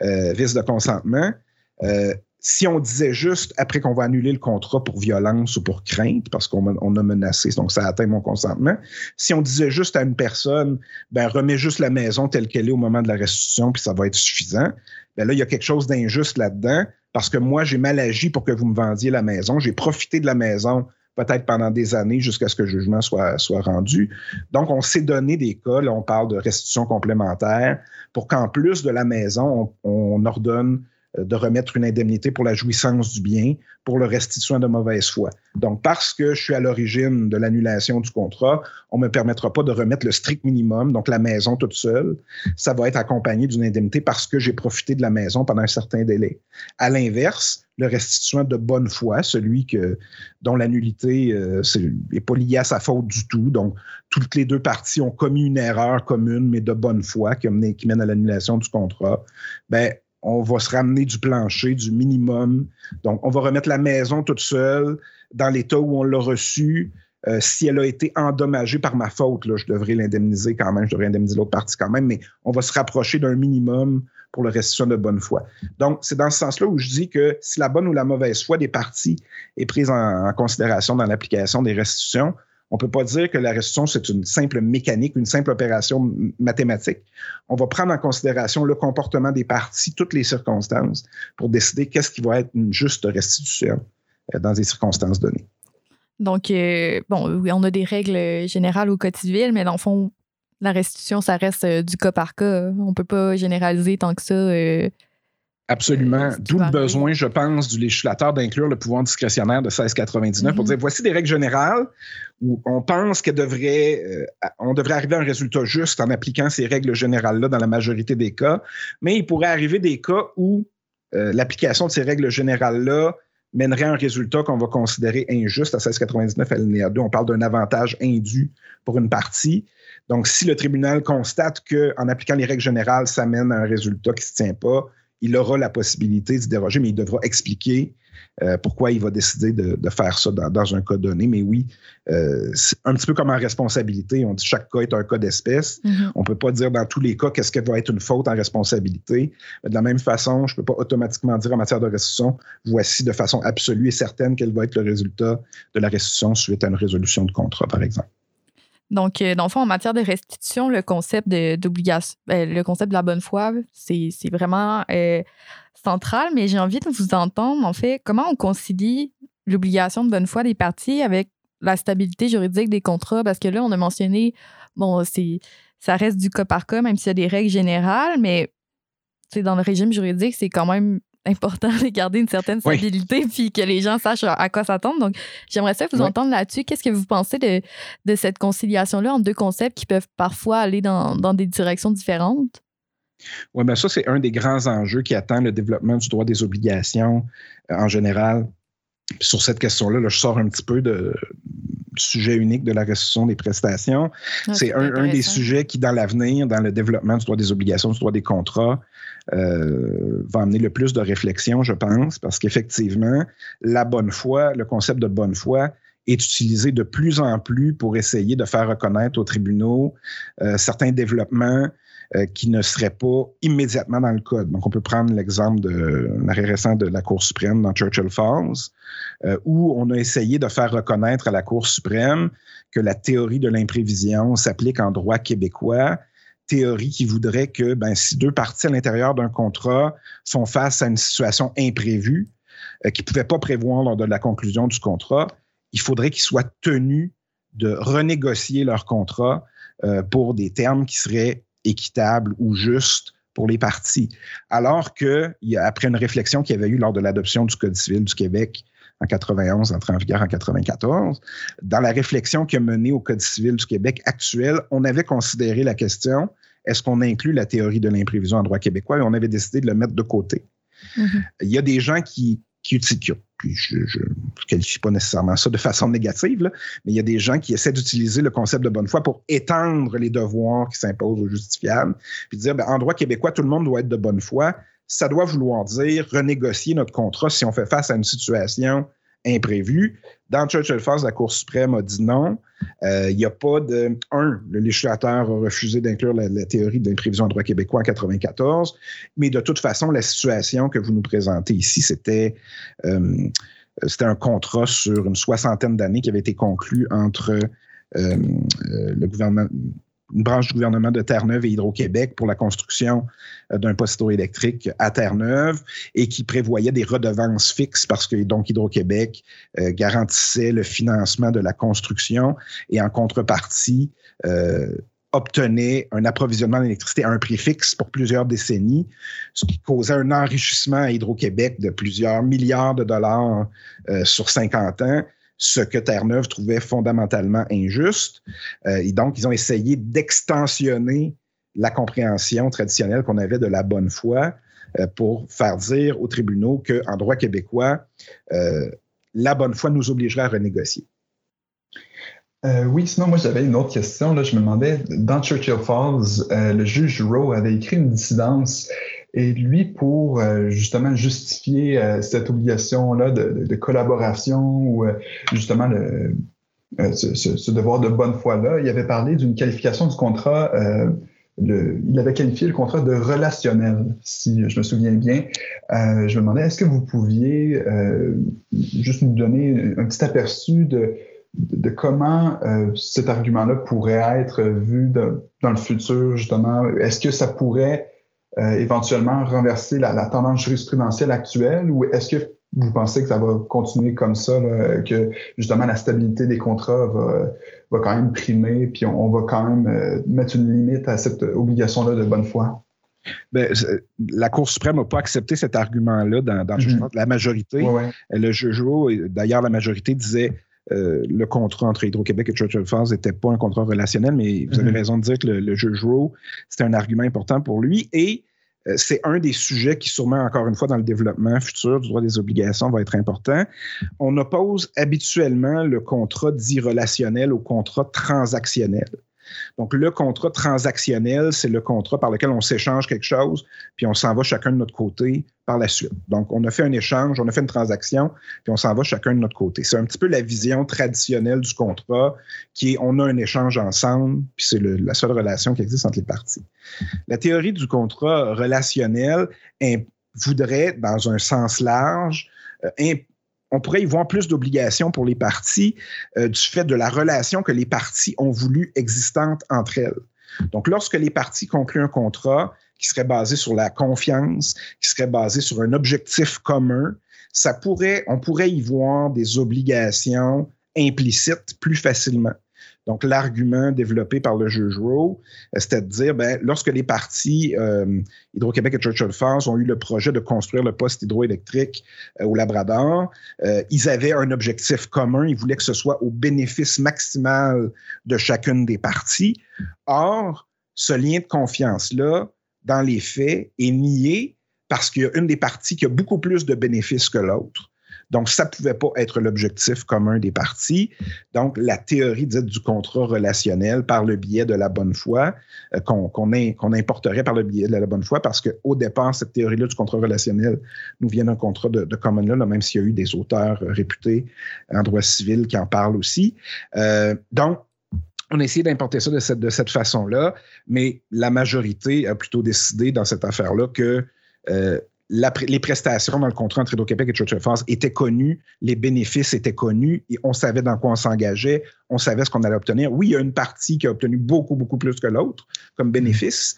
vice de consentement si on disait juste après qu'on va annuler le contrat pour violence ou pour crainte, parce qu'on a menacé, donc ça atteint mon consentement, si on disait juste à une personne, ben remets juste la maison telle qu'elle est au moment de la restitution, puis ça va être suffisant, ben là, il y a quelque chose d'injuste là-dedans, parce que moi, j'ai mal agi pour que vous me vendiez la maison, j'ai profité de la maison peut-être pendant des années jusqu'à ce que le jugement soit, rendu. Donc, on s'est donné des cas, là, on parle de restitution complémentaire, pour qu'en plus de la maison, on, on ordonne de remettre une indemnité pour la jouissance du bien pour le restituant de mauvaise foi. Donc, parce que je suis à l'origine de l'annulation du contrat, on ne me permettra pas de remettre le strict minimum, donc la maison toute seule. Ça va être accompagné d'une indemnité parce que j'ai profité de la maison pendant un certain délai. À l'inverse, le restituant de bonne foi, celui que, dont l'annulité n'est euh, pas liée à sa faute du tout, donc toutes les deux parties ont commis une erreur commune, mais de bonne foi qui, qui mène à l'annulation du contrat, ben, on va se ramener du plancher, du minimum. Donc, on va remettre la maison toute seule dans l'état où on l'a reçue. Euh, si elle a été endommagée par ma faute, là, je devrais l'indemniser quand même, je devrais indemniser l'autre partie quand même, mais on va se rapprocher d'un minimum pour le restitution de bonne foi. Donc, c'est dans ce sens-là où je dis que si la bonne ou la mauvaise foi des parties est prise en considération dans l'application des restitutions, on ne peut pas dire que la restitution, c'est une simple mécanique, une simple opération mathématique. On va prendre en considération le comportement des parties, toutes les circonstances, pour décider qu'est-ce qui va être une juste restitution euh, dans des circonstances données. Donc, euh, bon, oui, on a des règles générales au quotidien, mais dans le fond, la restitution, ça reste euh, du cas par cas. On ne peut pas généraliser tant que ça Absolument. D'où le besoin, je pense, du législateur d'inclure le pouvoir discrétionnaire de 1699 pour mhm. dire voici des règles générales où on pense qu'on devrait, euh, on devrait arriver à un résultat juste en appliquant ces règles générales-là dans la majorité des cas, mais il pourrait arriver des cas où euh, l'application de ces règles générales-là mènerait à un résultat qu'on va considérer injuste à 1699 alinéa 2. On parle d'un avantage indu pour une partie. Donc, si le tribunal constate qu'en appliquant les règles générales, ça mène à un résultat qui ne se tient pas, il aura la possibilité d'y déroger, mais il devra expliquer euh, pourquoi il va décider de, faire ça dans, un cas donné. Mais oui, euh, c'est un petit peu comme en responsabilité. On dit chaque cas est un cas d'espèce. Mm-hmm. On ne peut pas dire dans tous les cas qu'est-ce qui va être une faute en responsabilité. de la même façon, je ne peux pas automatiquement dire en matière de restitution, voici de façon absolue et certaine quel va être le résultat de la restitution suite à une résolution de contrat, par exemple. Donc, euh, dans le fond, en matière de restitution, le concept d'obligation, ben, le concept de la bonne foi, c'est vraiment euh, central, mais j'ai envie de vous entendre, en fait, comment on concilie l'obligation de bonne foi des parties avec la stabilité juridique des contrats, parce que là, on a mentionné, bon, ça reste du cas par cas, même s'il y a des règles générales, mais dans le régime juridique, c'est quand même important de garder une certaine stabilité puis que les gens sachent à quoi s'attendre. Donc, j'aimerais ça vous entendre là-dessus. Qu'est-ce que vous pensez de, de cette conciliation-là entre deux concepts qui peuvent parfois aller dans, dans des directions différentes? Oui, bien ça, c'est un des grands enjeux qui attend le développement du droit des obligations euh, en général. sur cette question-là, là, je sors un petit peu de, sujet unique de la restitution des prestations. Ah, c'est un, des sujets qui, dans l'avenir, dans le développement du droit des obligations, du droit des contrats, euh, va amener le plus de réflexion, je pense, parce qu'effectivement, la bonne foi, le concept de bonne foi, est utilisé de plus en plus pour essayer de faire reconnaître aux tribunaux euh, certains développements euh, qui ne seraient pas immédiatement dans le code. Donc, on peut prendre l'exemple de l'arrêt récent de la Cour suprême dans Churchill Falls, euh, où on a essayé de faire reconnaître à la Cour suprême que la théorie de l'imprévision s'applique en droit québécois, théorie qui voudrait que ben, si deux parties à l'intérieur d'un contrat font face à une situation imprévue, qu'ils ne pouvaient pas prévoir lors de la conclusion du contrat, il faudrait qu'ils soient tenus de renégocier leur contrat euh, pour des termes qui seraient équitables ou justes pour les parties. Alors que, après une réflexion qu'il y avait eu lors de l'adoption du Code civil du Québec en 91, entré en vigueur en 94, dans la réflexion qui a mené au Code civil du Québec actuel, on avait considéré la question est-ce qu'on inclut la théorie de l'imprévision en droit québécois? Et on avait décidé de le mettre de côté. Mm-hmm. Il y a des gens qui qui utilisent, puis je ne qualifie pas nécessairement ça de façon négative, mais il y a des gens qui essaient d'utiliser le concept de bonne foi pour étendre les devoirs qui s'imposent aux justifiables, puis dire, ben, en droit québécois, tout le monde doit être de bonne foi. Ça doit vouloir dire renégocier notre contrat si on fait face à une situation imprévu. Dans Churchill Falls, la Cour suprême a dit non. Euh, il n'y a pas de. Un, le législateur a refusé d'inclure la, théorie de l'imprévision en droit québécois en 94, mais de toute façon, la situation que vous nous présentez ici, c'était. Euh, un contrat sur une soixantaine d'années qui avait été conclu entre euh, le gouvernement, une branche du gouvernement de Terre-Neuve et Hydro-Québec pour la construction euh, d'un poste hydroélectrique à Terre-Neuve et qui prévoyait des redevances fixes parce que donc Hydro-Québec euh, garantissait le financement de la construction et en contrepartie euh, obtenait un approvisionnement d'électricité à un prix fixe pour plusieurs décennies, ce qui causait un enrichissement à Hydro-Québec de plusieurs milliards de dollars sur 50 ans ce que Terre-Neuve trouvait fondamentalement injuste. Euh, et donc, ils ont essayé d'extensionner la compréhension traditionnelle qu'on avait de la bonne foi euh, pour faire dire aux tribunaux qu'en droit québécois, euh, la bonne foi nous obligerait à renégocier. oui, sinon, moi, j'avais une autre question. Là, je me demandais, dans Churchill Falls, le juge Rowe avait écrit une dissidence et lui, pour euh, justement justifier euh, cette obligation-là de, collaboration ou euh, justement ce, devoir de bonne foi-là, il avait parlé d'une qualification du contrat. il avait qualifié le contrat de relationnel, si je me souviens bien. je me demandais, est-ce que vous pouviez juste nous donner un petit aperçu de comment cet argument-là pourrait être vu dans le futur, justement? Est-ce que ça pourrait euh, éventuellement renverser la, tendance jurisprudentielle actuelle ou est-ce que vous pensez que ça va continuer comme ça, que justement la stabilité des contrats va, va quand même primer, puis on, va quand même euh, mettre une limite à cette obligation-là de bonne foi? Bien, la Cour suprême n'a pas accepté cet argument-là dans, mm-hmm. la majorité. Le juge, d'ailleurs, la majorité disait euh, le contrat entre Hydro-Québec et Churchill Falls n'était pas un contrat relationnel, mais vous avez mhm. raison de dire que le, juge Rowe, c'était un argument important pour lui. Et euh, c'est un des sujets qui, sûrement, encore une fois, dans le développement futur du droit des obligations, va être important. On oppose habituellement le contrat dit relationnel au contrat transactionnel. Donc, le contrat transactionnel, c'est le contrat par lequel on s'échange quelque chose, puis on s'en va chacun de notre côté par la suite. Donc, on a fait un échange, on a fait une transaction, puis on s'en va chacun de notre côté. C'est un petit peu la vision traditionnelle du contrat, qui est on a un échange ensemble, puis c'est la seule relation qui existe entre les parties. La théorie du contrat relationnel voudrait, dans un sens large, euh, on pourrait y voir plus d'obligations pour les parties euh, du fait de la relation que les parties ont voulu existante entre elles. Donc, lorsque les parties concluent un contrat qui serait basé sur la confiance, qui serait basé sur un objectif commun, ça pourrait, on pourrait y voir des obligations implicites plus facilement. Donc, l'argument développé par le juge Rowe, euh, c'était de dire, ben, lorsque les partis euh, Hydro-Québec et Churchill Falls ont eu le projet de construire le poste hydroélectrique euh, au Labrador, ils avaient un objectif commun. Ils voulaient que ce soit au bénéfice maximal de chacune des parties. Or, ce lien de confiance-là, dans les faits, est nié parce qu'il y a une des parties qui a beaucoup plus de bénéfices que l'autre. Donc, ça ne pouvait pas être l'objectif commun des parties. Donc, la théorie dite du contrat relationnel par le biais de la bonne foi, euh, qu'on importerait par le biais de la bonne foi, parce qu'au départ, cette théorie-là du contrat relationnel nous vient d'un contrat de, common law, même s'il y a eu des auteurs euh, réputés en droit civil qui en parlent aussi. Euh, donc, on a essayé d'importer ça de cette, façon-là, mais la majorité a plutôt décidé dans cette affaire-là que les prestations dans le contrat entre Hydro-Québec et Churchill Falls étaient connues, les bénéfices étaient connus, et on savait dans quoi on s'engageait, on savait ce qu'on allait obtenir. Oui, il y a une partie qui a obtenu beaucoup, beaucoup plus que l'autre comme bénéfice,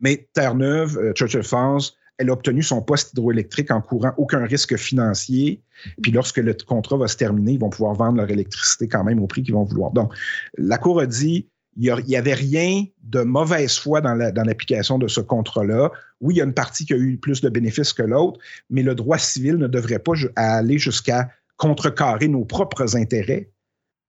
mais Terre-Neuve, euh, Churchill Falls, elle a obtenu son poste hydroélectrique en courant aucun risque financier. Puis lorsque le contrat va se terminer, ils vont pouvoir vendre leur électricité quand même au prix qu'ils vont vouloir. Donc, la Cour a dit, il n'y avait rien de mauvaise foi dans l'application de ce contrat-là. Oui, il y a une partie qui a eu plus de bénéfices que l'autre, mais le droit civil ne devrait pas aller jusqu'à contrecarrer nos propres intérêts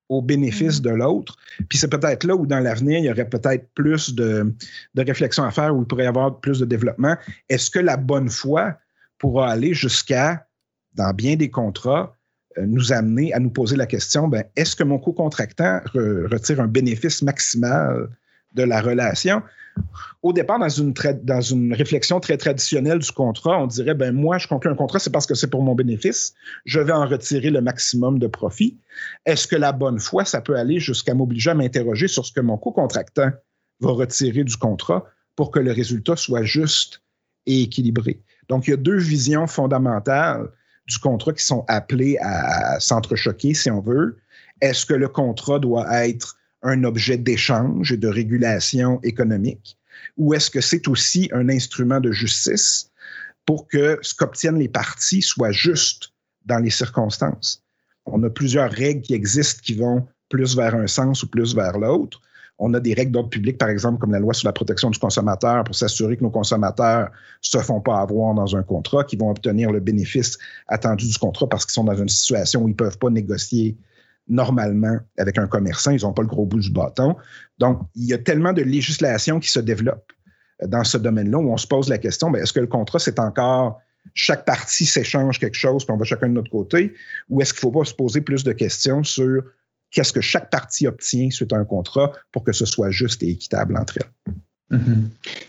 au bénéfice mm-hmm. de l'autre. Puis c'est peut-être là où dans l'avenir, il y aurait peut-être plus de, de réflexion à faire, où il pourrait y avoir plus de développement. Est-ce que la bonne foi pourra aller jusqu'à, dans bien des contrats, nous amener à nous poser la question, ben, est-ce que mon co-contractant retire un bénéfice maximal de la relation? Au départ, dans une, dans une réflexion très traditionnelle du contrat, on dirait, ben moi, je conclue un contrat, c'est parce que c'est pour mon bénéfice, je vais en retirer le maximum de profit. Est-ce que la bonne foi, ça peut aller jusqu'à m'obliger à m'interroger sur ce que mon co-contractant va retirer du contrat pour que le résultat soit juste et équilibré? Donc, il y a deux visions fondamentales du contrat qui sont appelés à s'entrechoquer, si on veut. Est-ce que le contrat doit être un objet d'échange et de régulation économique, ou est-ce que c'est aussi un instrument de justice pour que ce qu'obtiennent les parties soit juste dans les circonstances? On a plusieurs règles qui existent qui vont plus vers un sens ou plus vers l'autre. On a des règles d'ordre public, par exemple, comme la loi sur la protection du consommateur, pour s'assurer que nos consommateurs ne se font pas avoir dans un contrat, qu'ils vont obtenir le bénéfice attendu du contrat parce qu'ils sont dans une situation où ils ne peuvent pas négocier normalement avec un commerçant. Ils n'ont pas le gros bout du bâton. Donc, il y a tellement de législation qui se développe euh, dans ce domaine-là où on se pose la question, ben, est-ce que le contrat, c'est encore chaque partie s'échange quelque chose, puis on va chacun de notre côté, ou est-ce qu'il ne faut pas se poser plus de questions sur qu'est-ce que chaque partie obtient suite à un contrat pour que ce soit juste et équitable entre elles? Mm-hmm.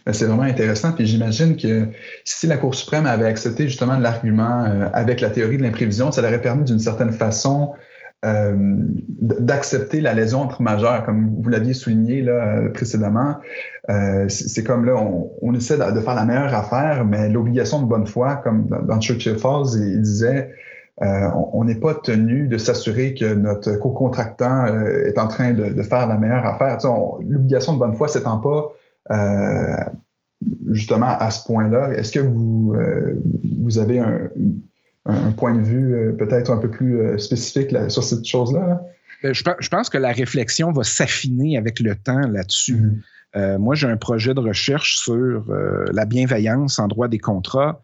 Ben, c'est vraiment intéressant. Puis j'imagine que si la Cour suprême avait accepté justement l'argument euh, avec la théorie de l'imprévision, ça aurait permis d'une certaine façon euh, d'accepter la lésion entre majeure, comme vous l'aviez souligné là, euh, précédemment. c'est comme là, on, essaie de, faire la meilleure affaire, mais l'obligation de bonne foi, comme dans, Churchill Falls, il disait euh, on n'est pas tenu de s'assurer que notre co-contractant euh, est en train de, faire la meilleure affaire. L'obligation de bonne foi s'étend pas euh, justement à ce point-là. Est-ce que vous, vous avez un, point de vue peut-être un peu plus spécifique sur cette chose-là? Ben, je, pense que la réflexion va s'affiner avec le temps là-dessus. Mm-hmm. moi, j'ai un projet de recherche sur la bienveillance en droit des contrats.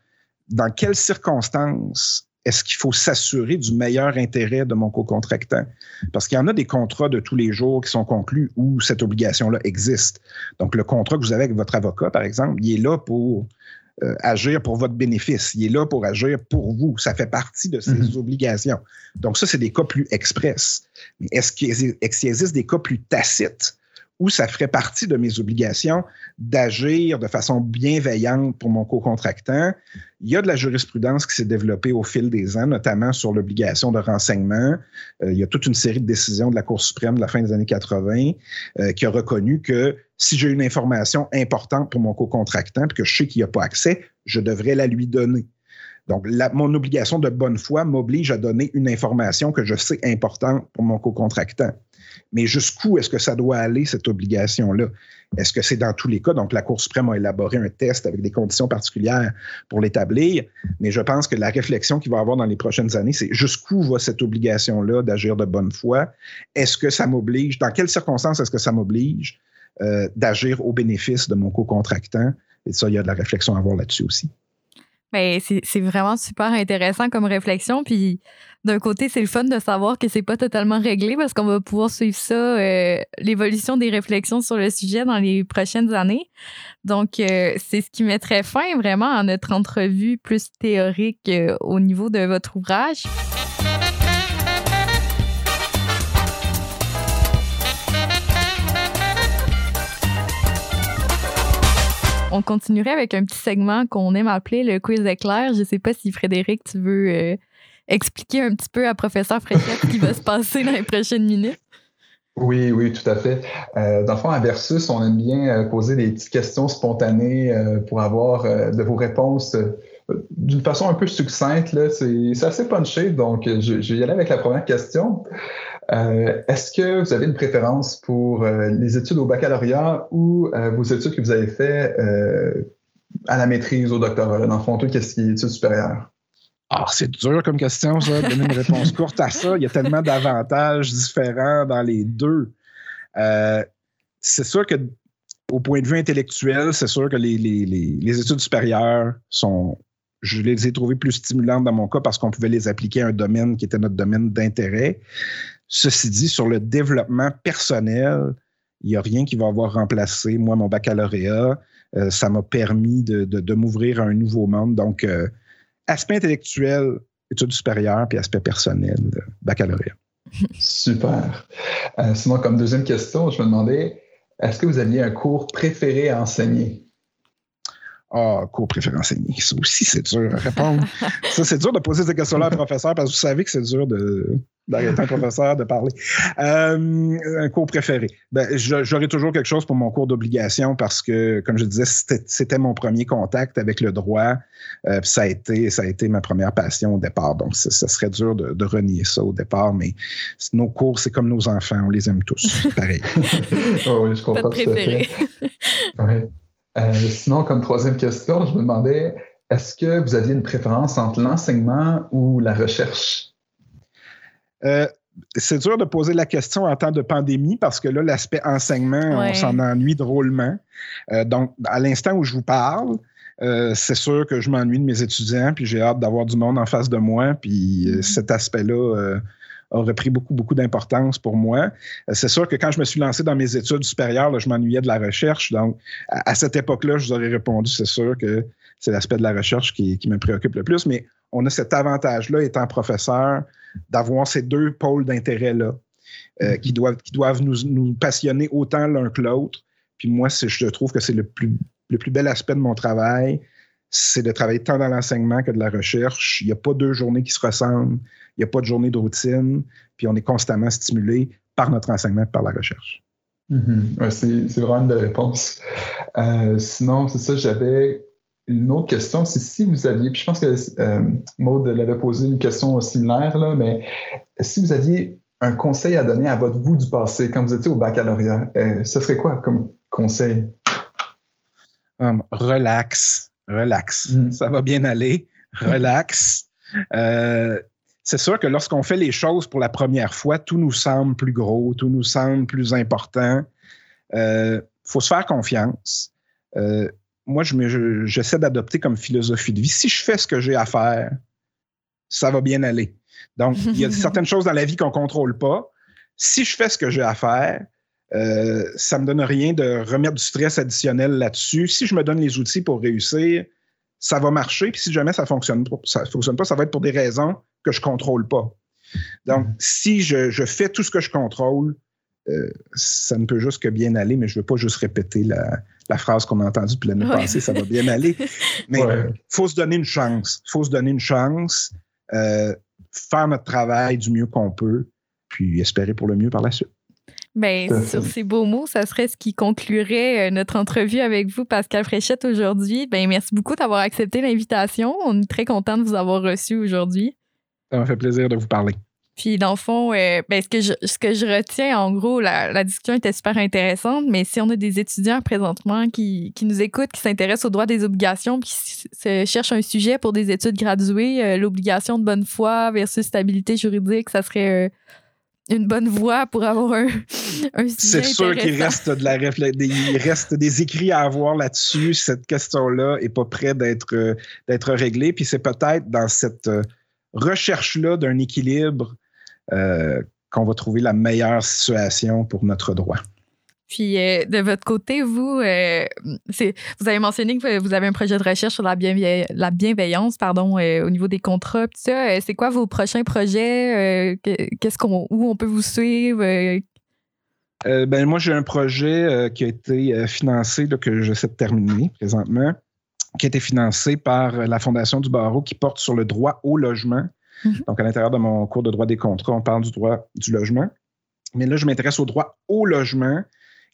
Dans quelles circonstances est-ce qu'il faut s'assurer du meilleur intérêt de mon co-contractant? Parce qu'il y en a des contrats de tous les jours qui sont conclus où cette obligation-là existe. Donc, le contrat que vous avez avec votre avocat, par exemple, il est là pour euh, agir pour votre bénéfice. Il est là pour agir pour vous. Ça fait partie de ses mm-hmm. obligations. Donc, ça, c'est des cas plus express. Mais est-ce qu'il existe des cas plus tacites où ça ferait partie de mes obligations d'agir de façon bienveillante pour mon co-contractant. Il y a de la jurisprudence qui s'est développée au fil des ans, notamment sur l'obligation de renseignement. Euh, il y a toute une série de décisions de la Cour suprême de la fin des années 80 euh, qui a reconnu que si j'ai une information importante pour mon co-contractant et que je sais qu'il n'y a pas accès, je devrais la lui donner. Donc, mon obligation de bonne foi m'oblige à donner une information que je sais importante pour mon co-contractant. Mais jusqu'où est-ce que ça doit aller, cette obligation-là? Est-ce que c'est dans tous les cas? Donc, la Cour suprême a élaboré un test avec des conditions particulières pour l'établir, mais je pense que la réflexion qu'il va avoir dans les prochaines années, c'est jusqu'où va cette obligation-là d'agir de bonne foi? Est-ce que ça m'oblige? Dans quelles circonstances est-ce que ça m'oblige euh, d'agir au bénéfice de mon co-contractant? Et ça, il y a de la réflexion à avoir là-dessus aussi. Ben, c'est vraiment super intéressant comme réflexion. Puis d'un côté, c'est le fun de savoir que c'est pas totalement réglé parce qu'on va pouvoir suivre ça, euh, l'évolution des réflexions sur le sujet dans les prochaines années. Donc, euh, c'est ce qui mettrait fin vraiment à notre entrevue plus théorique euh, au niveau de votre ouvrage. On continuerait avec un petit segment qu'on aime appeler le quiz éclair. Je ne sais pas si Frédéric, tu veux euh, expliquer un petit peu à professeur Fréchette ce qui va se passer dans les prochaines minutes. Oui, oui, tout à fait. Euh, dans le fond, à Versus, on aime bien euh, poser des petites questions spontanées pour avoir de vos réponses d'une façon un peu succincte. C'est assez punché, donc je, je, vais y aller avec la première question. Euh, est-ce que vous avez une préférence pour euh, les études au baccalauréat ou euh, vos études que vous avez faites à la maîtrise, au doctorat, dans le fond, tout ce qui est études supérieures? Ah, c'est dur comme question, ça, donner une réponse [laughs] courte à ça. Il y a tellement d'avantages différents dans les deux. c'est sûr que, au point de vue intellectuel, c'est sûr que les, les, études supérieures sont, je les ai trouvées plus stimulantes dans mon cas parce qu'on pouvait les appliquer à un domaine qui était notre domaine d'intérêt. Ceci dit, sur le développement personnel, il n'y a rien qui va avoir remplacé, moi, mon baccalauréat. Euh, ça m'a permis de, m'ouvrir à un nouveau monde. Donc, euh, aspect intellectuel, études supérieures, puis aspect personnel, baccalauréat. Super. Euh, sinon, comme deuxième question, je me demandais, est-ce que vous aviez un cours préféré à enseigner? Ah, cours préféré enseigner. Ça aussi, c'est dur à répondre. [laughs] ça, c'est dur de poser ces questions-là à un professeur parce que vous savez que c'est dur de, d'arrêter un professeur de parler. Euh, un cours préféré. Ben, j'aurais toujours quelque chose pour mon cours d'obligation parce que, comme je disais, c'était mon premier contact avec le droit. Euh, ça, a été, ça a été ma première passion au départ. Donc, ça, serait dur de, renier ça au départ, mais nos cours, c'est comme nos enfants, on les aime tous. Pareil. [laughs] oh oui, je comprends. Pas préféré. Euh, sinon, comme troisième question, je me demandais, est-ce que vous aviez une préférence entre l'enseignement ou la recherche? Euh, c'est dur de poser la question en temps de pandémie parce que là, l'aspect enseignement, on s'en ennuie drôlement. Euh, donc, à l'instant où je vous parle, euh, c'est sûr que je m'ennuie de mes étudiants, puis j'ai hâte d'avoir du monde en face de moi, puis cet aspect-là aurait pris beaucoup, beaucoup d'importance pour moi. c'est sûr que quand je me suis lancé dans mes études supérieures, je m'ennuyais de la recherche. Donc, à, cette époque-là, je vous aurais répondu, c'est sûr que c'est l'aspect de la recherche qui, qui, me préoccupe le plus. Mais on a cet avantage-là, étant professeur, d'avoir ces deux pôles d'intérêt-là euh, qui doivent, qui doivent nous, passionner autant l'un que l'autre. Puis moi, je trouve que c'est le plus, le plus bel aspect de mon travail, c'est de travailler tant dans l'enseignement que de la recherche. Il n'y a pas deux journées qui se ressemblent, il n'y a pas de journée de routine, puis on est constamment stimulé par notre enseignement par la recherche. Mm-hmm. c'est vraiment une belle réponse. Euh, sinon, c'est ça, j'avais une autre question, c'est si vous aviez, puis je pense que euh, Maud l'avait posé une question similaire, là, mais si vous aviez un conseil à donner à votre vous du passé quand vous étiez au baccalauréat, euh, ce serait quoi comme conseil? Um, relax, relax. Mm. Ça va bien aller. Relax. Euh, c'est sûr que lorsqu'on fait les choses pour la première fois, tout nous semble plus gros, tout nous semble plus important. Il faut se faire confiance moi, j'essaie d'adopter comme philosophie de vie. Si je fais ce que j'ai à faire, ça va bien aller. Donc, il y a [laughs] certaines choses dans la vie qu'on ne contrôle pas. Si je fais ce que j'ai à faire, euh, ça ne me donne rien de remettre du stress additionnel là-dessus. Si je me donne les outils pour réussir, ça va marcher. Puis si jamais ça ne fonctionne, ça fonctionne pas, ça va être pour des raisons que je ne contrôle pas. Donc, mm-hmm. si je, fais tout ce que je contrôle, euh, ça ne peut juste que bien aller, mais je ne veux pas juste répéter la, phrase qu'on a entendue puis l'année passée, ça va bien aller. [laughs] Mais il faut se donner une chance. Il faut se donner une chance, euh, faire notre travail du mieux qu'on peut, puis espérer pour le mieux par la suite. Bien, sur ces beaux mots, ça serait ce qui conclurait euh, notre entrevue avec vous, Pascal Fréchette, aujourd'hui. Ben, merci beaucoup d'avoir accepté l'invitation. On est très content de vous avoir reçu aujourd'hui. Ça m'a fait plaisir de vous parler. Puis dans le fond, euh, ben, ce, que je, ce que je retiens, en gros, la, discussion était super intéressante, mais si on a des étudiants présentement qui, qui nous écoutent, qui s'intéressent aux droits des obligations, qui se cherchent un sujet pour des études graduées, euh, l'obligation de bonne foi versus stabilité juridique, ça serait euh, une bonne voie pour avoir un, [laughs] un. C'est sûr qu'il reste, de la il reste des écrits à avoir là-dessus. Cette question-là n'est pas près d'être d'être réglée. Puis c'est peut-être dans cette recherche-là d'un équilibre euh, qu'on va trouver la meilleure situation pour notre droit. Puis euh, de votre côté, vous, euh, vous avez mentionné que vous avez un projet de recherche sur la, la bienveillance pardon, au niveau des contrats. c'est quoi vos prochains projets? Qu'est-ce qu'on, où on peut vous suivre? Euh, ben, moi, j'ai un projet euh, qui a été euh, financé, là, que j'essaie de terminer présentement, qui a été financé par la Fondation du Barreau qui porte sur le droit au logement. Mhm. Donc, à l'intérieur de mon cours de droit des contrats, on parle du droit du logement. Mais là, je m'intéresse au droit au logement.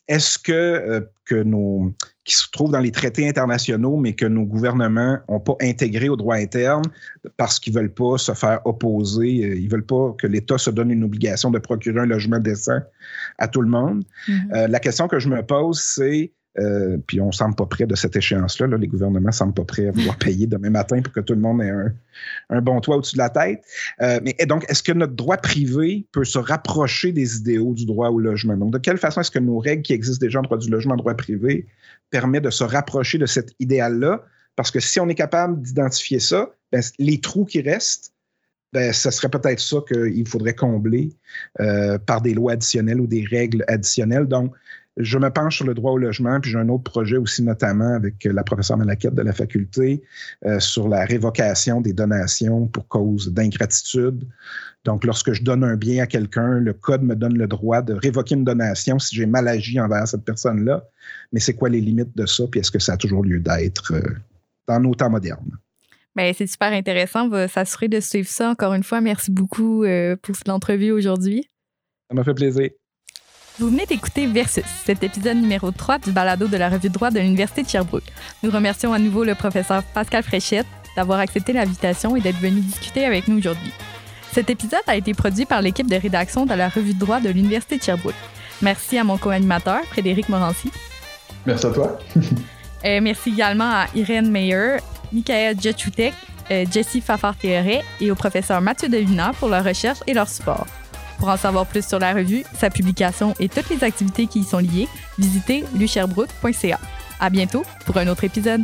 Est-ce que, que nos, qui se trouvent dans les traités internationaux, mais que nos gouvernements n'ont pas intégré au droit interne parce qu'ils ne veulent pas se faire opposer, ils ne veulent pas que l'État se donne une obligation de procurer un logement décent à tout le monde? Mm-hmm. la question que je me pose, c'est euh, puis on ne semble pas près de cette échéance-là. Les gouvernements ne semblent pas prêts à vouloir [laughs] payer demain matin pour que tout le monde ait un, bon toit au-dessus de la tête. Euh, mais donc, est-ce que notre droit privé peut se rapprocher des idéaux du droit au logement? Donc, de quelle façon est-ce que nos règles qui existent déjà en droit du logement, en droit privé, permettent de se rapprocher de cet idéal-là? Parce que si on est capable d'identifier ça, ben, les trous qui restent, ben, ce serait peut-être ça qu'il faudrait combler euh, par des lois additionnelles ou des règles additionnelles. Donc, je me penche sur le droit au logement, puis j'ai un autre projet aussi, notamment avec la professeure Malaquette de la faculté, euh, sur la révocation des donations pour cause d'ingratitude. Donc, lorsque je donne un bien à quelqu'un, le Code me donne le droit de révoquer une donation si j'ai mal agi envers cette personne-là. Mais c'est quoi les limites de ça, puis est-ce que ça a toujours lieu d'être euh, dans nos temps modernes? Bien, c'est super intéressant. On va s'assurer de suivre ça. Encore une fois, merci beaucoup euh, pour cette entrevue aujourd'hui. Ça m'a fait plaisir. Vous venez d'écouter Versus, cet épisode numéro 3 du balado de la revue de droit de l'Université de Sherbrooke. Nous remercions à nouveau le professeur Pascal Fréchette d'avoir accepté l'invitation et d'être venu discuter avec nous aujourd'hui. Cet épisode a été produit par l'équipe de rédaction de la revue de droit de l'Université de Sherbrooke. Merci à mon co-animateur, Frédéric Morancy. Merci à toi. [laughs] Euh, merci également à Irène Meyer, Michael Jetchoutek, euh, Jessie Fafard-Théoret et au professeur Mathieu Devina pour leur recherche et leur support. Pour en savoir plus sur la revue, sa publication et toutes les activités qui y sont liées, visitez lucherbrook.ca. À bientôt pour un autre épisode.